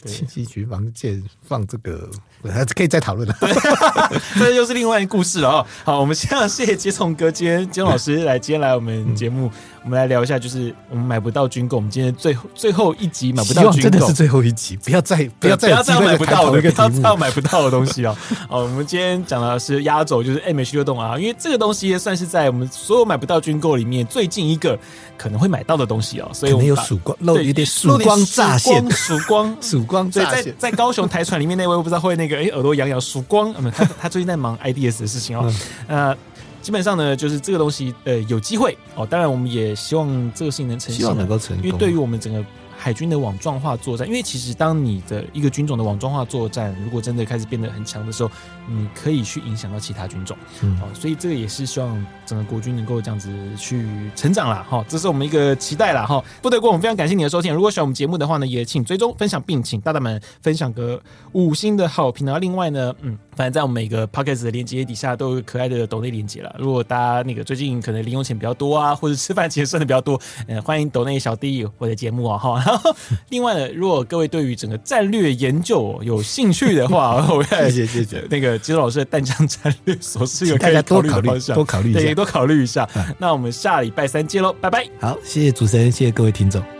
Speaker 2: 轻型巡防舰放这个，还可以再讨论了。
Speaker 1: 这又是另外一个故事了哦。好，我们先谢谢杰聪哥，今天杰从老师来今天来我们节目。嗯我们来聊一下，就是我们买不到军购。我们今天最后最后一集买不到军购，
Speaker 2: 真的是最后一集，不要再不要再
Speaker 1: 不要再买不到的，不要再买不到的东西哦。哦，我们今天讲的是压轴，就是 MH 六动啊，因为这个东西算是在我们所有买不到军购里面最近一个可能会买到的东西哦。所以我们
Speaker 2: 有曙光，露有点曙光乍现，
Speaker 1: 曙光
Speaker 2: 曙光乍现。
Speaker 1: 在在高雄台船里面那位，我不知道会那个哎耳朵痒痒，曙光。他他最近在忙 IDS 的事情哦。呃。基本上呢，就是这个东西，呃，有机会哦。当然，我们也希望这个事情能成，
Speaker 2: 希望能够成功。
Speaker 1: 因为对于我们整个海军的网状化作战，因为其实当你的一个军种的网状化作战，如果真的开始变得很强的时候，你可以去影响到其他军种，嗯，哦，所以这个也是希望整个国军能够这样子去成长啦，哈，这是我们一个期待啦，哈。部队锅，我们非常感谢你的收听。如果喜欢我们节目的话呢，也请追踪分享，并请大大们分享个五星的好评。然后另外呢，嗯。反正在我们每个 p o c k e t 的链接底下都有可爱的抖内链接了。如果大家那个最近可能零用钱比较多啊，或者吃饭钱剩的比较多，呃，欢迎抖内小弟我的节目啊哈。然后另外呢，如果各位对于整个战略研究有兴趣的话，我谢谢谢谢那个杰老师的弹将战略所是有可以考虑的方向，
Speaker 2: 多考虑一下，
Speaker 1: 对，多考虑一下。那我们下礼拜三见喽，拜拜。
Speaker 2: 好，谢谢主持人，谢谢各位听众。